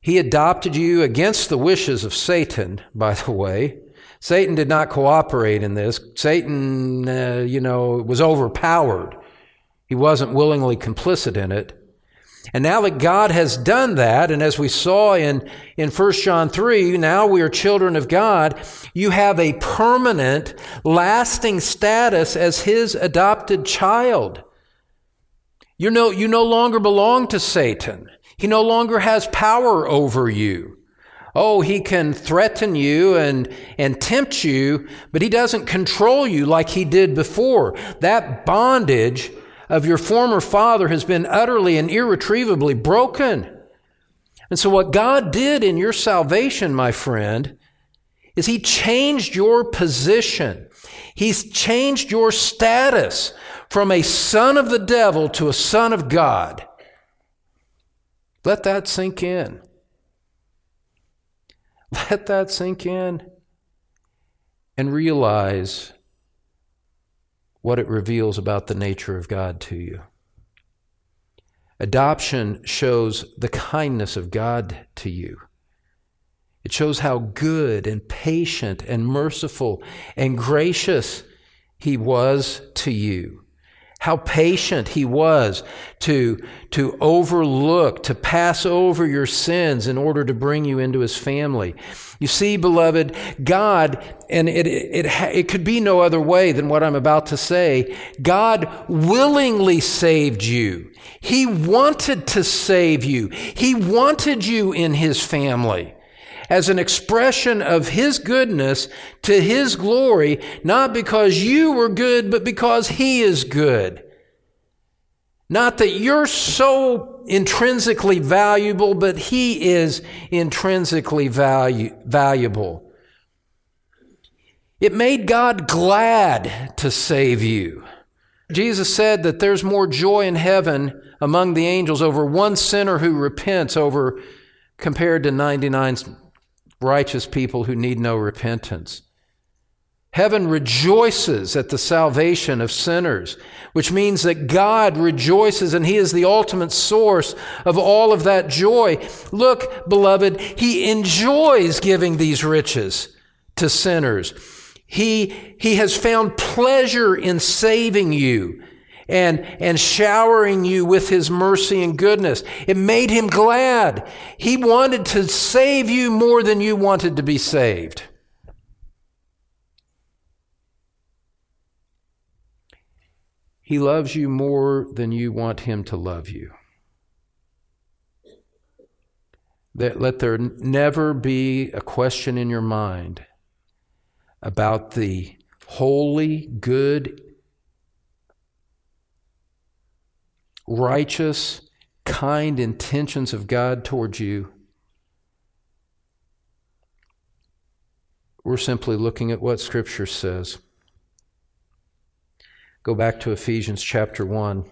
Speaker 1: He adopted you against the wishes of Satan, by the way. Satan did not cooperate in this. Satan, uh, you know, was overpowered. He wasn't willingly complicit in it. And now that God has done that, and as we saw in, in 1 John 3, now we are children of God, you have a permanent, lasting status as His adopted child. You know, you no longer belong to Satan. He no longer has power over you. Oh, he can threaten you and, and tempt you, but he doesn't control you like he did before. That bondage of your former father has been utterly and irretrievably broken. And so, what God did in your salvation, my friend, is He changed your position. He's changed your status from a son of the devil to a son of God. Let that sink in. Let that sink in and realize what it reveals about the nature of God to you. Adoption shows the kindness of God to you. It shows how good and patient and merciful and gracious He was to you how patient he was to, to overlook, to pass over your sins in order to bring you into his family. You see, beloved, God, and it, it, it could be no other way than what I'm about to say, God willingly saved you. He wanted to save you. He wanted you in his family as an expression of His goodness to His glory, not because you were good, but because He is good. Not that you're so intrinsically valuable, but He is intrinsically value, valuable. It made God glad to save you. Jesus said that there's more joy in heaven among the angels over one sinner who repents over compared to 99 righteous people who need no repentance. Heaven rejoices at the salvation of sinners, which means that God rejoices and He is the ultimate source of all of that joy. Look, beloved, He enjoys giving these riches to sinners. He, he has found pleasure in saving you and, and showering you with his mercy and goodness. It made him glad. He wanted to save you more than you wanted to be saved. He loves you more than you want him to love you. That let there never be a question in your mind about the holy, good, righteous, kind intentions of God towards you. We're simply looking at what Scripture says. Go back to Ephesians chapter 1.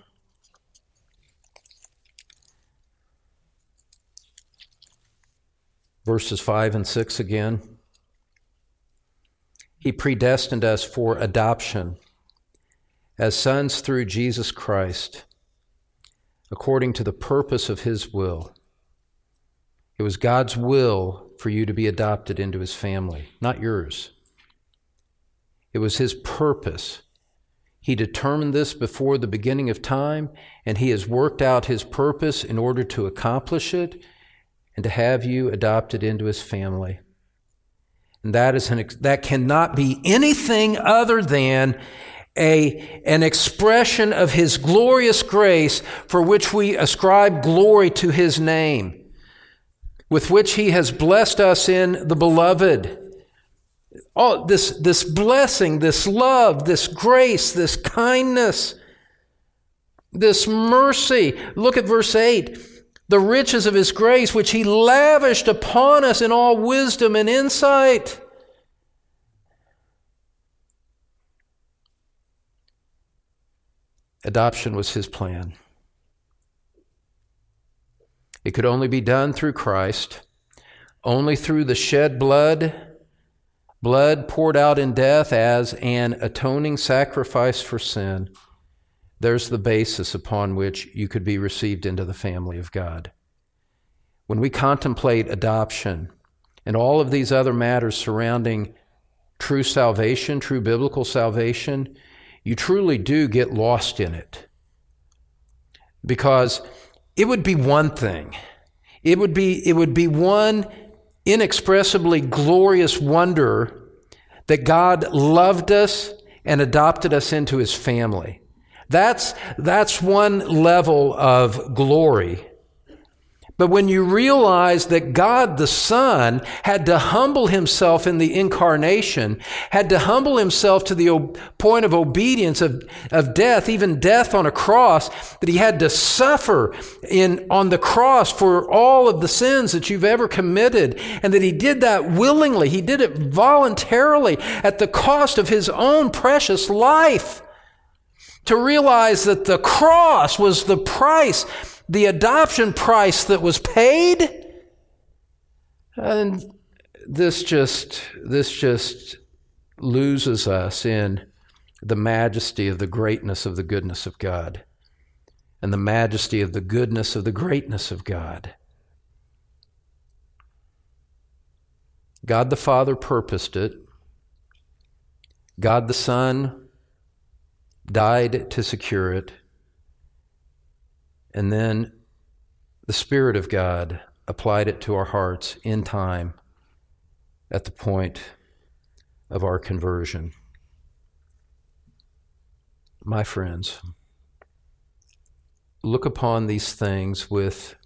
Speaker 1: Verses 5 and 6 again. He predestined us for adoption as sons through Jesus Christ, according to the purpose of His will. It was God's will for you to be adopted into His family, not yours. It was His purpose he determined this before the beginning of time, and He has worked out His purpose in order to accomplish it and to have you adopted into His family. And that, is an, that cannot be anything other than a, an expression of His glorious grace for which we ascribe glory to His name, with which He has blessed us in the beloved all this, this blessing, this love, this grace, this kindness, this mercy. Look at verse 8. The riches of his grace, which he lavished upon us in all wisdom and insight. Adoption was his plan. It could only be done through Christ, only through the shed blood blood poured out in death as an atoning sacrifice for sin, there's the basis upon which you could be received into the family of God. When we contemplate adoption and all of these other matters surrounding true salvation, true biblical salvation, you truly do get lost in it. Because it would be one thing. It would be, it would be one inexpressibly glorious wonder that God loved us and adopted us into his family. That's, that's one level of glory but when you realize that God the Son had to humble himself in the incarnation, had to humble himself to the point of obedience of, of death, even death on a cross, that he had to suffer in, on the cross for all of the sins that you've ever committed, and that he did that willingly, he did it voluntarily at the cost of his own precious life. To realize that the cross was the price the adoption price that was paid. And this just, this just loses us in the majesty of the greatness of the goodness of God and the majesty of the goodness of the greatness of God. God the Father purposed it. God the Son died to secure it. And then the Spirit of God applied it to our hearts in time at the point of our conversion. My friends, look upon these things with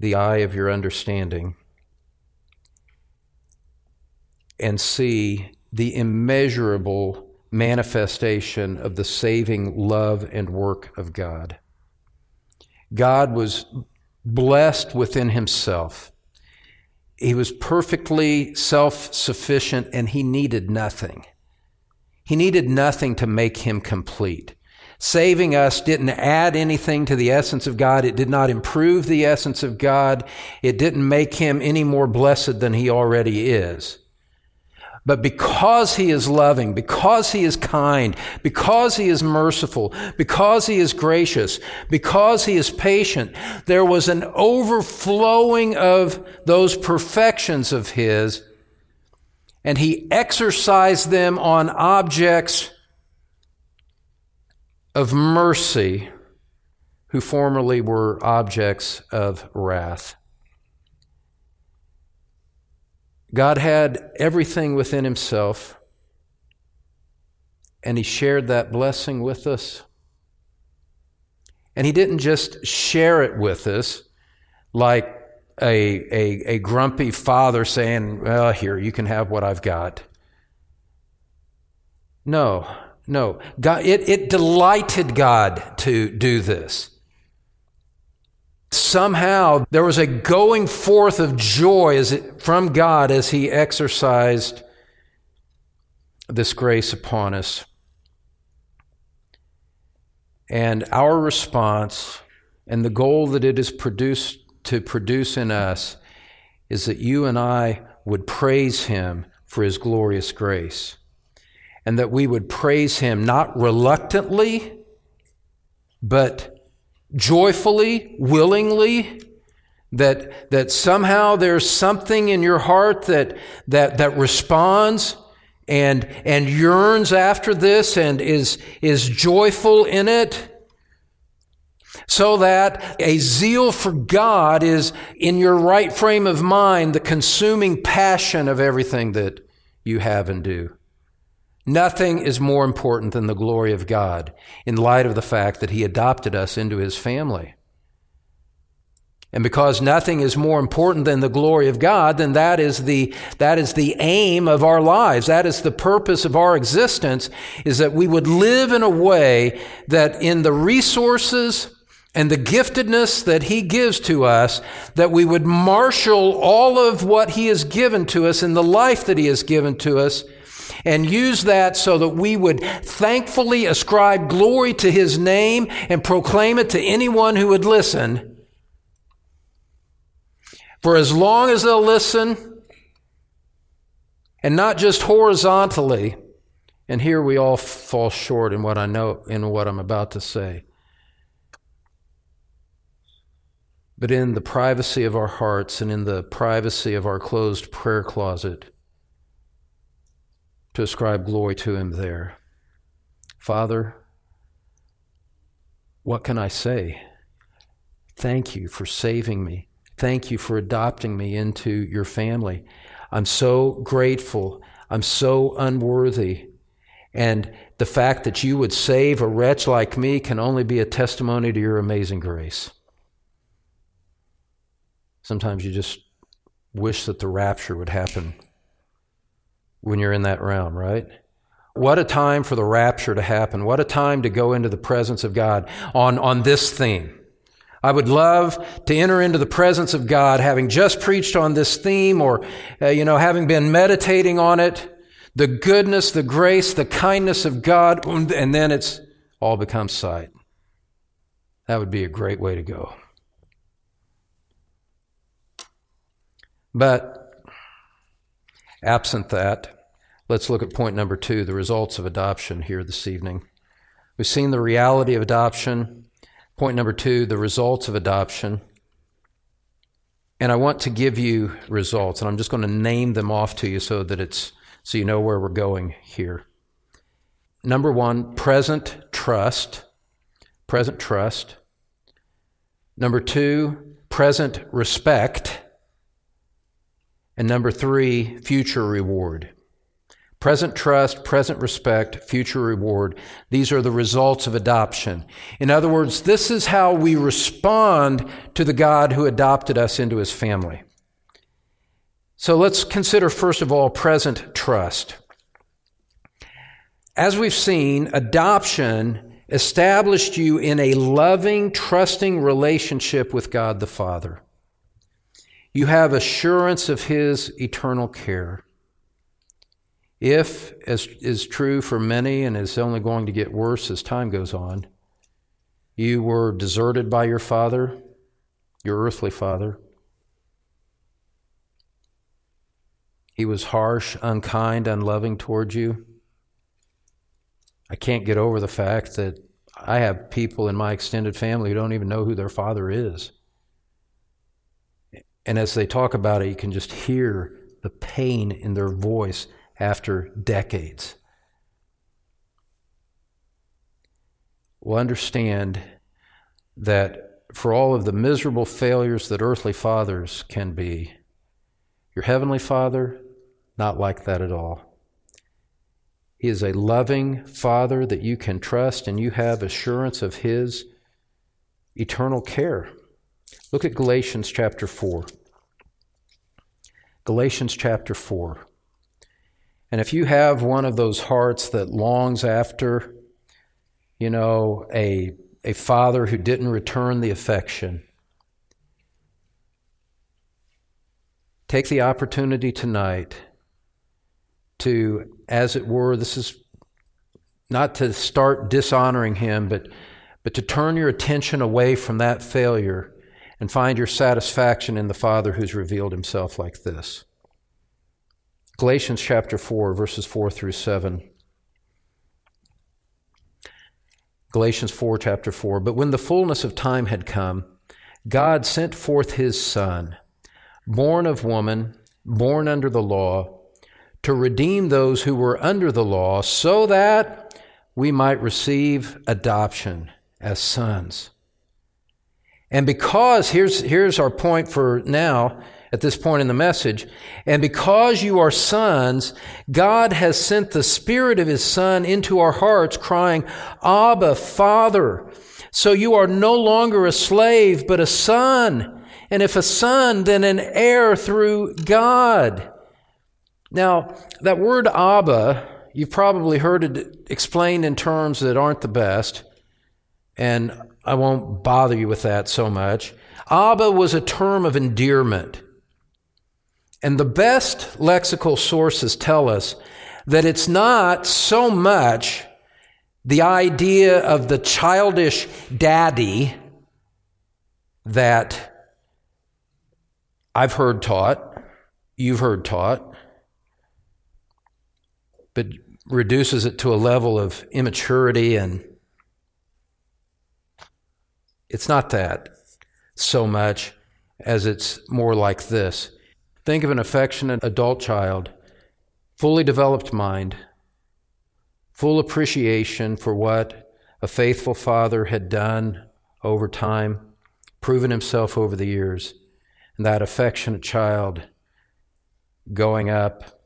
Speaker 1: the eye of your understanding and see the immeasurable manifestation of the saving love and work of God. God was blessed within himself. He was perfectly self sufficient and he needed nothing. He needed nothing to make him complete. Saving us didn't add anything to the essence of God. It did not improve the essence of God. It didn't make him any more blessed than he already is. But because he is loving, because he is kind, because he is merciful, because he is gracious, because he is patient, there was an overflowing of those perfections of his, and he exercised them on objects of mercy who formerly were objects of wrath. God had everything within himself, and he shared that blessing with us And he didn't just share it with us like a, a, a grumpy father saying, Well, here, you can have what I've got. No, no. God, it, it delighted God to do this. Somehow there was a going forth of joy it, from God as He exercised this grace upon us. And our response and the goal that it is produced to produce in us is that you and I would praise him for his glorious grace. And that we would praise him not reluctantly, but joyfully, willingly, that, that somehow there's something in your heart that, that, that responds and, and yearns after this and is, is joyful in it. So that a zeal for God is in your right frame of mind, the consuming passion of everything that you have and do. Nothing is more important than the glory of God in light of the fact that He adopted us into His family. And because nothing is more important than the glory of God, then that is the, that is the aim of our lives. That is the purpose of our existence, is that we would live in a way that in the resources and the giftedness that He gives to us, that we would marshal all of what He has given to us in the life that He has given to us and use that so that we would thankfully ascribe glory to His name and proclaim it to anyone who would listen for as long as they'll listen, and not just horizontally, and here we all fall short in what I know, in what I'm about to say. But in the privacy of our hearts and in the privacy of our closed prayer closet, to ascribe glory to Him there. Father, what can I say? Thank you for saving me. Thank you for adopting me into your family. I'm so grateful. I'm so unworthy. And the fact that you would save a wretch like me can only be a testimony to your amazing grace. Sometimes you just wish that the rapture would happen when you're in that realm, right? What a time for the rapture to happen. What a time to go into the presence of God on, on this theme. I would love to enter into the presence of God having just preached on this theme or, uh, you know, having been meditating on it, the goodness, the grace, the kindness of God, and then it's all becomes sight. That would be a great way to go. But absent that, let's look at point number two the results of adoption here this evening. We've seen the reality of adoption. Point number two the results of adoption. And I want to give you results, and I'm just going to name them off to you so that it's so you know where we're going here. Number one, present trust. Present trust. Number two, present respect. And number three, future reward. Present trust, present respect, future reward. These are the results of adoption. In other words, this is how we respond to the God who adopted us into his family. So let's consider, first of all, present trust. As we've seen, adoption established you in a loving, trusting relationship with God the Father. You have assurance of his eternal care. If, as is true for many and is only going to get worse as time goes on, you were deserted by your father, your earthly father, he was harsh, unkind, unloving towards you. I can't get over the fact that I have people in my extended family who don't even know who their father is. And as they talk about it, you can just hear the pain in their voice after decades. Will understand that for all of the miserable failures that earthly fathers can be, your heavenly Father, not like that at all. He is a loving Father that you can trust, and you have assurance of His eternal care. Look at Galatians chapter 4. Galatians chapter 4. And if you have one of those hearts that longs after, you know, a, a father who didn't return the affection, take the opportunity tonight to, as it were, this is not to start dishonoring him, but, but to turn your attention away from that failure and find your satisfaction in the Father who's revealed himself like this. Galatians chapter 4, verses 4 through 7. Galatians 4, chapter 4. But when the fullness of time had come, God sent forth his Son, born of woman, born under the law, to redeem those who were under the law, so that we might receive adoption as sons. And because, here's, here's our point for now, at this point in the message. And because you are sons, God has sent the Spirit of His Son into our hearts, crying, Abba, Father. So you are no longer a slave, but a son. And if a son, then an heir through God. Now, that word Abba, you've probably heard it explained in terms that aren't the best. And I won't bother you with that so much. Abba was a term of endearment. And the best lexical sources tell us that it's not so much the idea of the childish daddy that I've heard taught, you've heard taught, but reduces it to a level of immaturity and it's not that so much as it's more like this. Think of an affectionate adult child, fully developed mind, full appreciation for what a faithful father had done over time, proven himself over the years, and that affectionate child going up,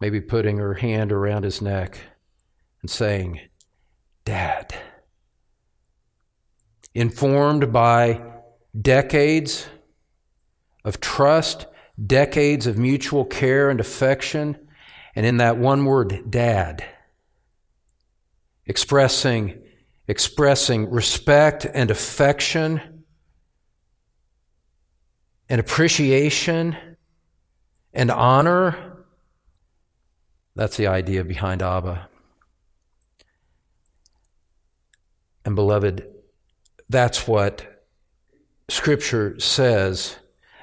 Speaker 1: maybe putting her hand around his neck and saying, Dad. Informed by decades of trust, decades of mutual care and affection, and in that one word, dad, expressing, expressing respect and affection and appreciation and honor. That's the idea behind Abba. And beloved, that's what Scripture says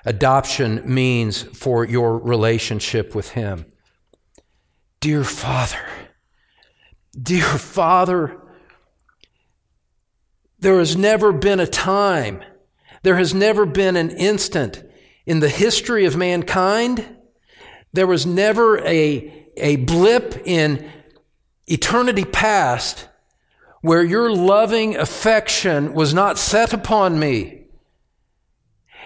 Speaker 1: adoption means for your relationship with Him. Dear Father, dear Father, there has never been a time, there has never been an instant in the history of mankind, there was never a, a blip in eternity past where your loving affection was not set upon me.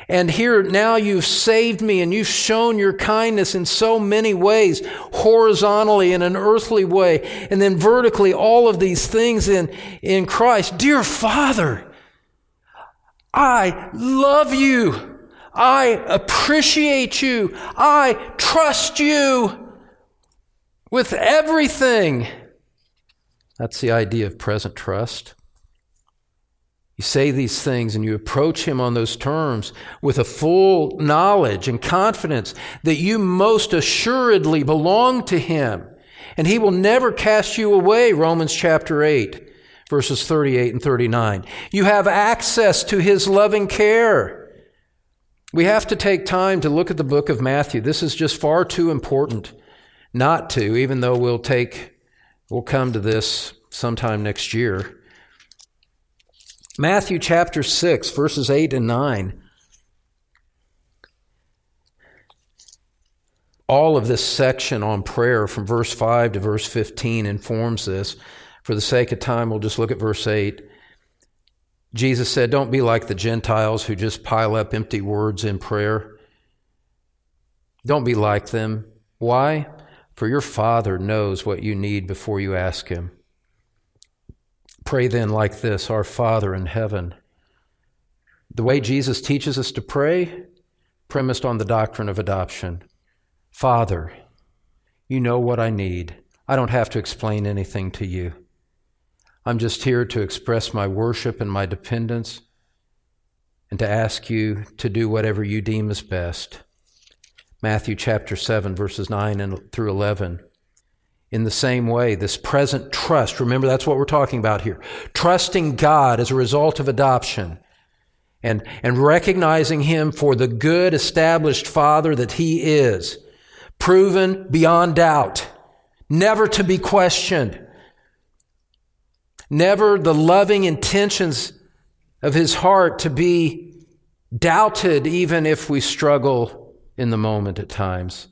Speaker 1: And here now you've saved me and you've shown your kindness in so many ways, horizontally in an earthly way, and then vertically, all of these things in, in Christ. Dear Father, I love you. I appreciate you. I trust you with everything. That's the idea of present trust. You say these things and you approach him on those terms with a full knowledge and confidence that you most assuredly belong to him and he will never cast you away, Romans chapter 8, verses 38 and 39. You have access to his loving care. We have to take time to look at the book of Matthew. This is just far too important not to, even though we'll take, we'll come to this sometime next year. Matthew chapter 6, verses 8 and 9. All of this section on prayer from verse 5 to verse 15 informs this. For the sake of time, we'll just look at verse 8. Jesus said, Don't be like the Gentiles who just pile up empty words in prayer. Don't be like them. Why? For your Father knows what you need before you ask Him. Pray then like this Our Father in heaven. The way Jesus teaches us to pray, premised on the doctrine of adoption. Father, you know what I need. I don't have to explain anything to you. I'm just here to express my worship and my dependence and to ask you to do whatever you deem is best. Matthew chapter 7, verses 9 and through 11. In the same way, this present trust, remember that's what we're talking about here. Trusting God as a result of adoption and, and recognizing Him for the good established Father that He is, proven beyond doubt, never to be questioned, never the loving intentions of His heart to be doubted, even if we struggle in the moment at times.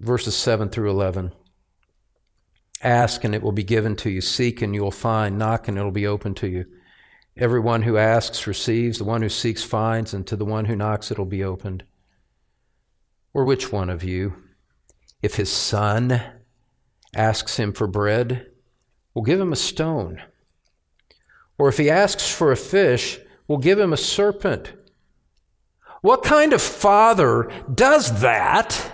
Speaker 1: Verses 7 through 11. Ask and it will be given to you. Seek and you will find. Knock and it will be open to you. Everyone who asks receives. The one who seeks finds. And to the one who knocks it will be opened. Or which one of you, if his son asks him for bread, will give him a stone? Or if he asks for a fish, will give him a serpent? What kind of father does that?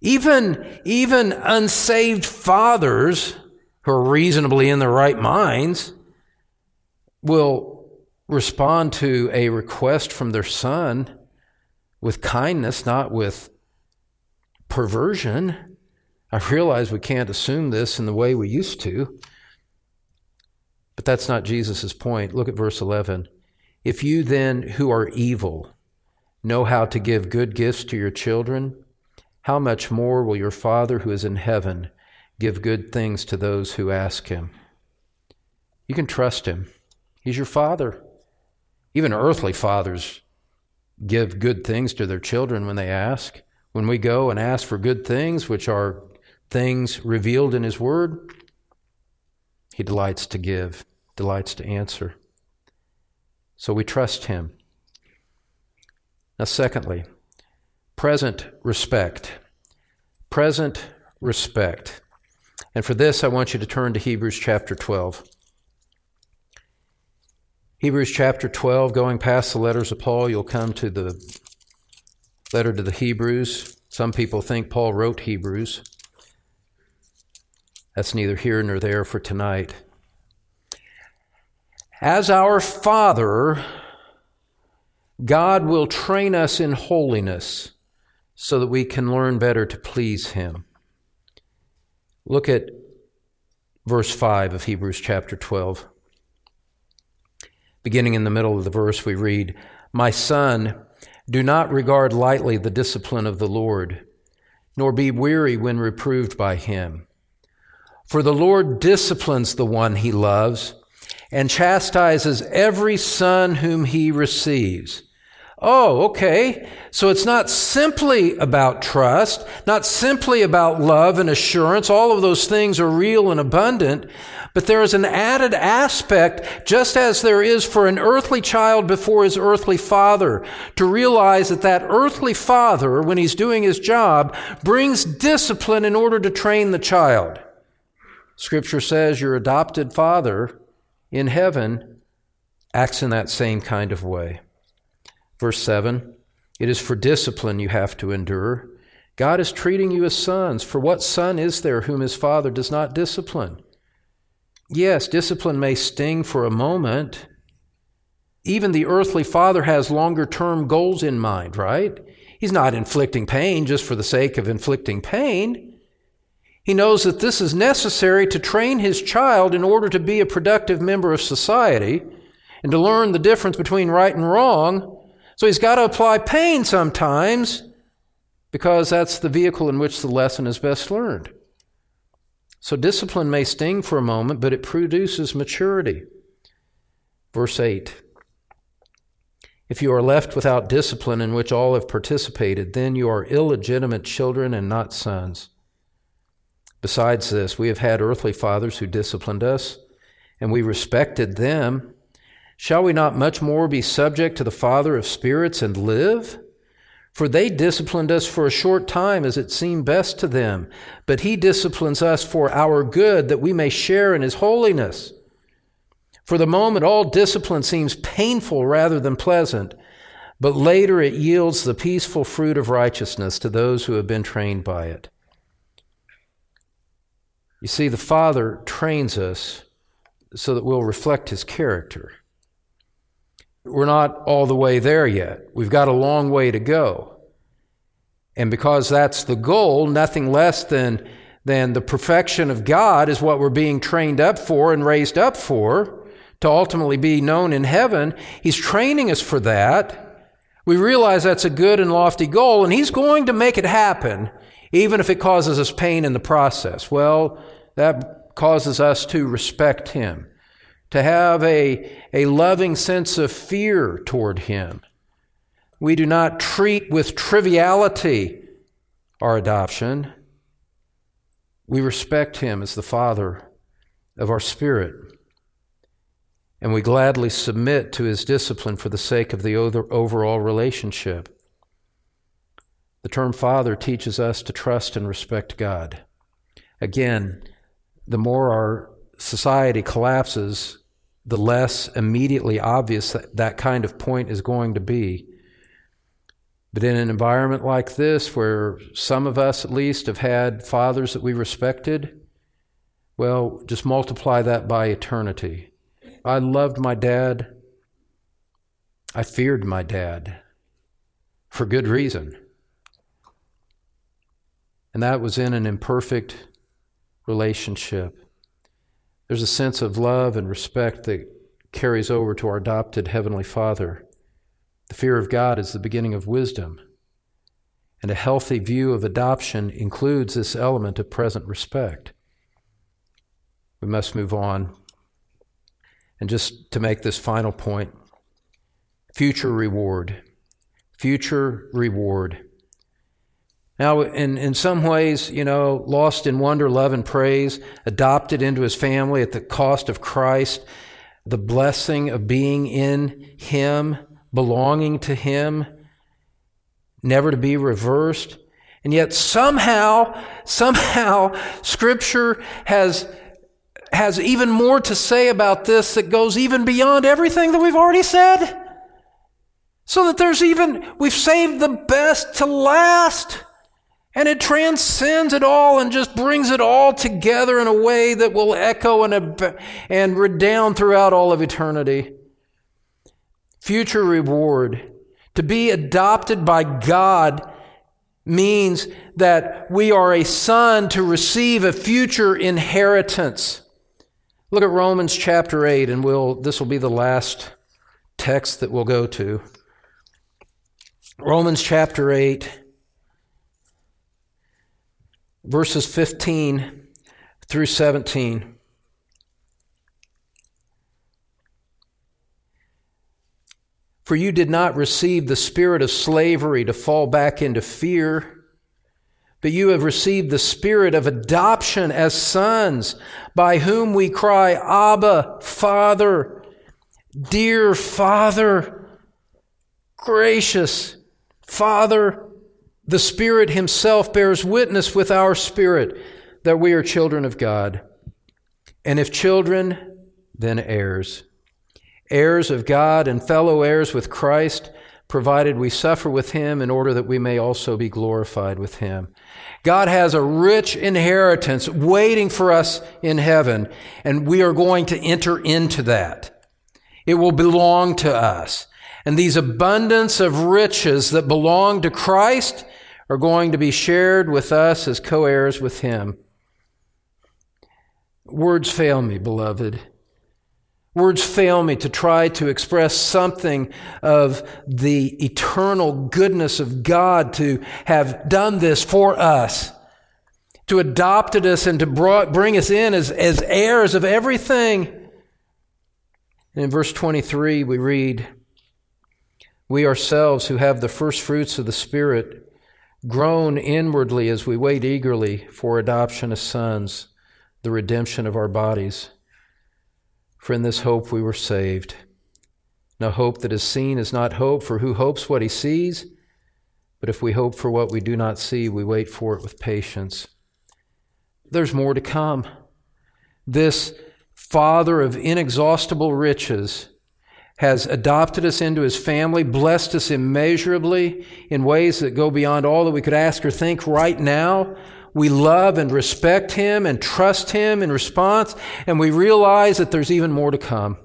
Speaker 1: Even, even unsaved fathers who are reasonably in their right minds will respond to a request from their son with kindness, not with perversion. I realize we can't assume this in the way we used to, but that's not Jesus' point. Look at verse 11. If you then, who are evil, know how to give good gifts to your children, how much more will your Father who is in heaven give good things to those who ask him? You can trust him. He's your Father. Even earthly fathers give good things to their children when they ask. When we go and ask for good things, which are things revealed in His Word, He delights to give, delights to answer. So we trust Him. Now, secondly, present respect. Present respect. And for this, I want you to turn to Hebrews chapter 12. Hebrews chapter 12, going past the letters of Paul, you'll come to the letter to the Hebrews. Some people think Paul wrote Hebrews. That's neither here nor there for tonight. As our Father, God will train us in holiness so that we can learn better to please Him. Look at verse 5 of Hebrews chapter 12. Beginning in the middle of the verse, we read, My son, do not regard lightly the discipline of the Lord, nor be weary when reproved by him. For the Lord disciplines the one he loves and chastises every son whom he receives. Oh, okay. So it's not simply about trust, not simply about love and assurance. All of those things are real and abundant, but there is an added aspect, just as there is for an earthly child before his earthly father, to realize that that earthly father, when he's doing his job, brings discipline in order to train the child. Scripture says your adopted father in heaven acts in that same kind of way. Verse 7 It is for discipline you have to endure. God is treating you as sons. For what son is there whom his father does not discipline? Yes, discipline may sting for a moment. Even the earthly father has longer term goals in mind, right? He's not inflicting pain just for the sake of inflicting pain. He knows that this is necessary to train his child in order to be a productive member of society and to learn the difference between right and wrong so he's got to apply pain sometimes because that's the vehicle in which the lesson is best learned. So discipline may sting for a moment, but it produces maturity. Verse 8 If you are left without discipline in which all have participated, then you are illegitimate children and not sons. Besides this, we have had earthly fathers who disciplined us, and we respected them. Shall we not much more be subject to the Father of spirits and live? For they disciplined us for a short time as it seemed best to them, but he disciplines us for our good that we may share in his holiness. For the moment, all discipline seems painful rather than pleasant, but later it yields the peaceful fruit of righteousness to those who have been trained by it. You see, the Father trains us so that we'll reflect his character. We're not all the way there yet. We've got a long way to go. And because that's the goal, nothing less than, than the perfection of God is what we're being trained up for and raised up for to ultimately be known in heaven. He's training us for that. We realize that's a good and lofty goal, and He's going to make it happen, even if it causes us pain in the process. Well, that causes us to respect Him, to have a, a loving sense of fear toward Him. We do not treat with triviality our adoption. We respect Him as the Father of our spirit and we gladly submit to his discipline for the sake of the overall relationship. The term Father teaches us to trust and respect God. Again, the more our society collapses, the less immediately obvious that, that kind of point is going to be. But in an environment like this, where some of us at least have had fathers that we respected, well, just multiply that by eternity. I loved my dad. I feared my dad for good reason. And that was in an imperfect relationship. There's a sense of love and respect that carries over to our adopted Heavenly Father. The fear of God is the beginning of wisdom. And a healthy view of adoption includes this element of present respect. We must move on. And just to make this final point future reward. Future reward. Now, in, in some ways, you know, lost in wonder, love, and praise, adopted into his family at the cost of Christ, the blessing of being in him, belonging to him, never to be reversed. And yet somehow, somehow, Scripture has has even more to say about this that goes even beyond everything that we've already said. So that there's even, we've saved the best to last. And it transcends it all and just brings it all together in a way that will echo and, and redound throughout all of eternity. Future reward. To be adopted by God means that we are a son to receive a future inheritance. Look at Romans chapter 8, and we'll, this will be the last text that we'll go to. Romans chapter 8, verses 15 through 17. For you did not receive the spirit of slavery to fall back into fear but you have received the spirit of adoption as sons, by whom we cry, Abba, Father, dear Father, gracious Father. The Spirit Himself bears witness with our spirit that we are children of God. And if children, then heirs. Heirs of God and fellow heirs with Christ, provided we suffer with Him in order that we may also be glorified with Him. God has a rich inheritance waiting for us in heaven, and we are going to enter into that. It will belong to us. And these abundance of riches that belong to Christ are going to be shared with us as co heirs with Him. Words fail me, beloved. Words fail me to try to express something of the eternal goodness of God to have done this for us, to adopted us and to bring us in as, as heirs of everything. And in verse 23, we read, We ourselves who have the first fruits of the Spirit groan inwardly as we wait eagerly for adoption as sons, the redemption of our bodies. For in this hope we were saved. Now, hope that is seen is not hope, for who hopes what he sees? But if we hope for what we do not see, we wait for it with patience. There's more to come. This Father of inexhaustible riches has adopted us into his family, blessed us immeasurably in ways that go beyond all that we could ask or think right now. We love and respect him and trust him in response, and we realize that there's even more to come.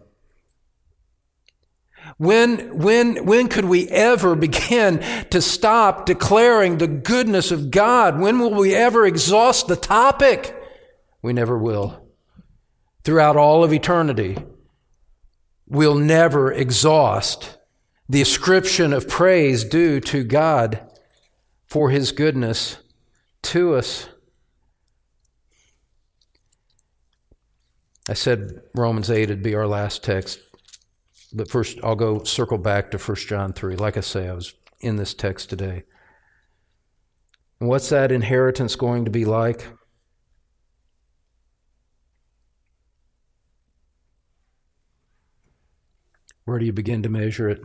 Speaker 1: When, when, when could we ever begin to stop declaring the goodness of God? When will we ever exhaust the topic? We never will. Throughout all of eternity, we'll never exhaust the ascription of praise due to God for his goodness to us. I said Romans 8 would be our last text. But first, I'll go circle back to 1 John 3. Like I say, I was in this text today. What's that inheritance going to be like? Where do you begin to measure it?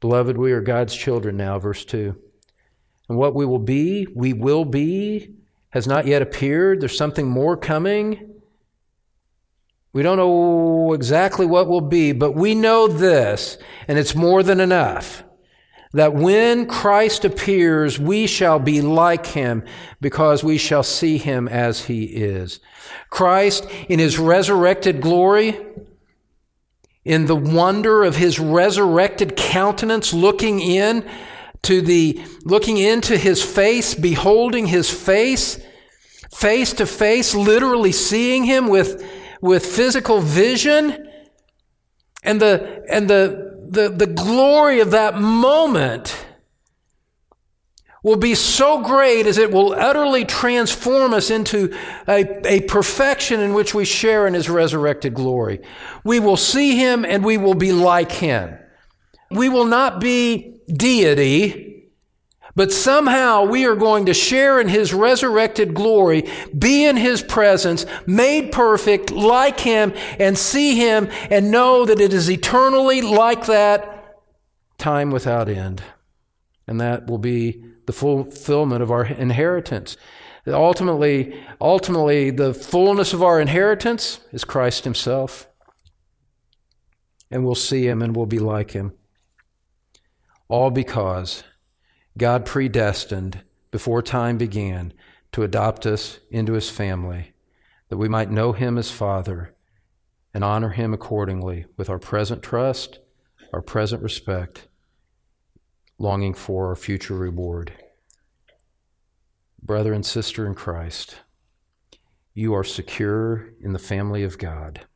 Speaker 1: Beloved, we are God's children now, verse 2. And what we will be, we will be, has not yet appeared. There's something more coming. We don't know exactly what will be, but we know this, and it's more than enough. That when Christ appears, we shall be like him because we shall see him as he is. Christ, in his resurrected glory, in the wonder of his resurrected countenance, looking in to the, looking into his face, beholding his face, face to face, literally seeing him with with physical vision. And the, and the, the, the glory of that moment will be so great as it will utterly transform us into a, a perfection in which we share in his resurrected glory. We will see him and we will be like him. We will not be deity, but somehow we are going to share in his resurrected glory, be in his presence, made perfect like him, and see him and know that it is eternally like that, time without end. And that will be the fulfillment of our inheritance. Ultimately, ultimately, the fullness of our inheritance is Christ himself. And we'll see him and we'll be like him. All because God predestined before time began to adopt us into his family, that we might know him as Father and honor him accordingly with our present trust, our present respect, longing for our future reward. Brother and sister in Christ, you are secure in the family of God,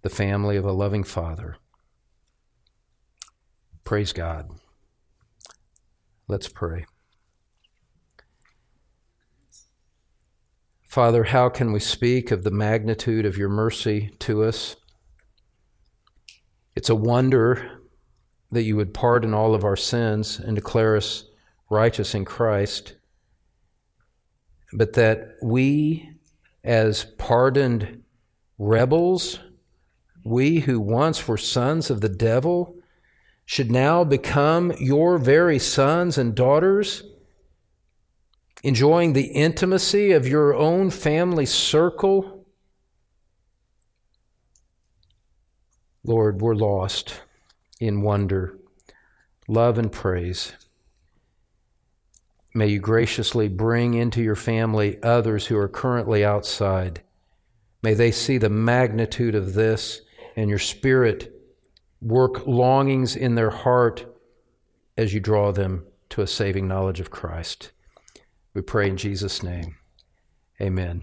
Speaker 1: the family of a loving Father. Praise God. Let's pray. Father, how can we speak of the magnitude of your mercy to us? It's a wonder that you would pardon all of our sins and declare us righteous in Christ, but that we, as pardoned rebels, we who once were sons of the devil, should now become your very sons and daughters, enjoying the intimacy of your own family circle. Lord, we're lost in wonder, love, and praise. May you graciously bring into your family others who are currently outside. May they see the magnitude of this and your spirit work longings in their heart as you draw them to a saving knowledge of Christ. We pray in Jesus' name. Amen.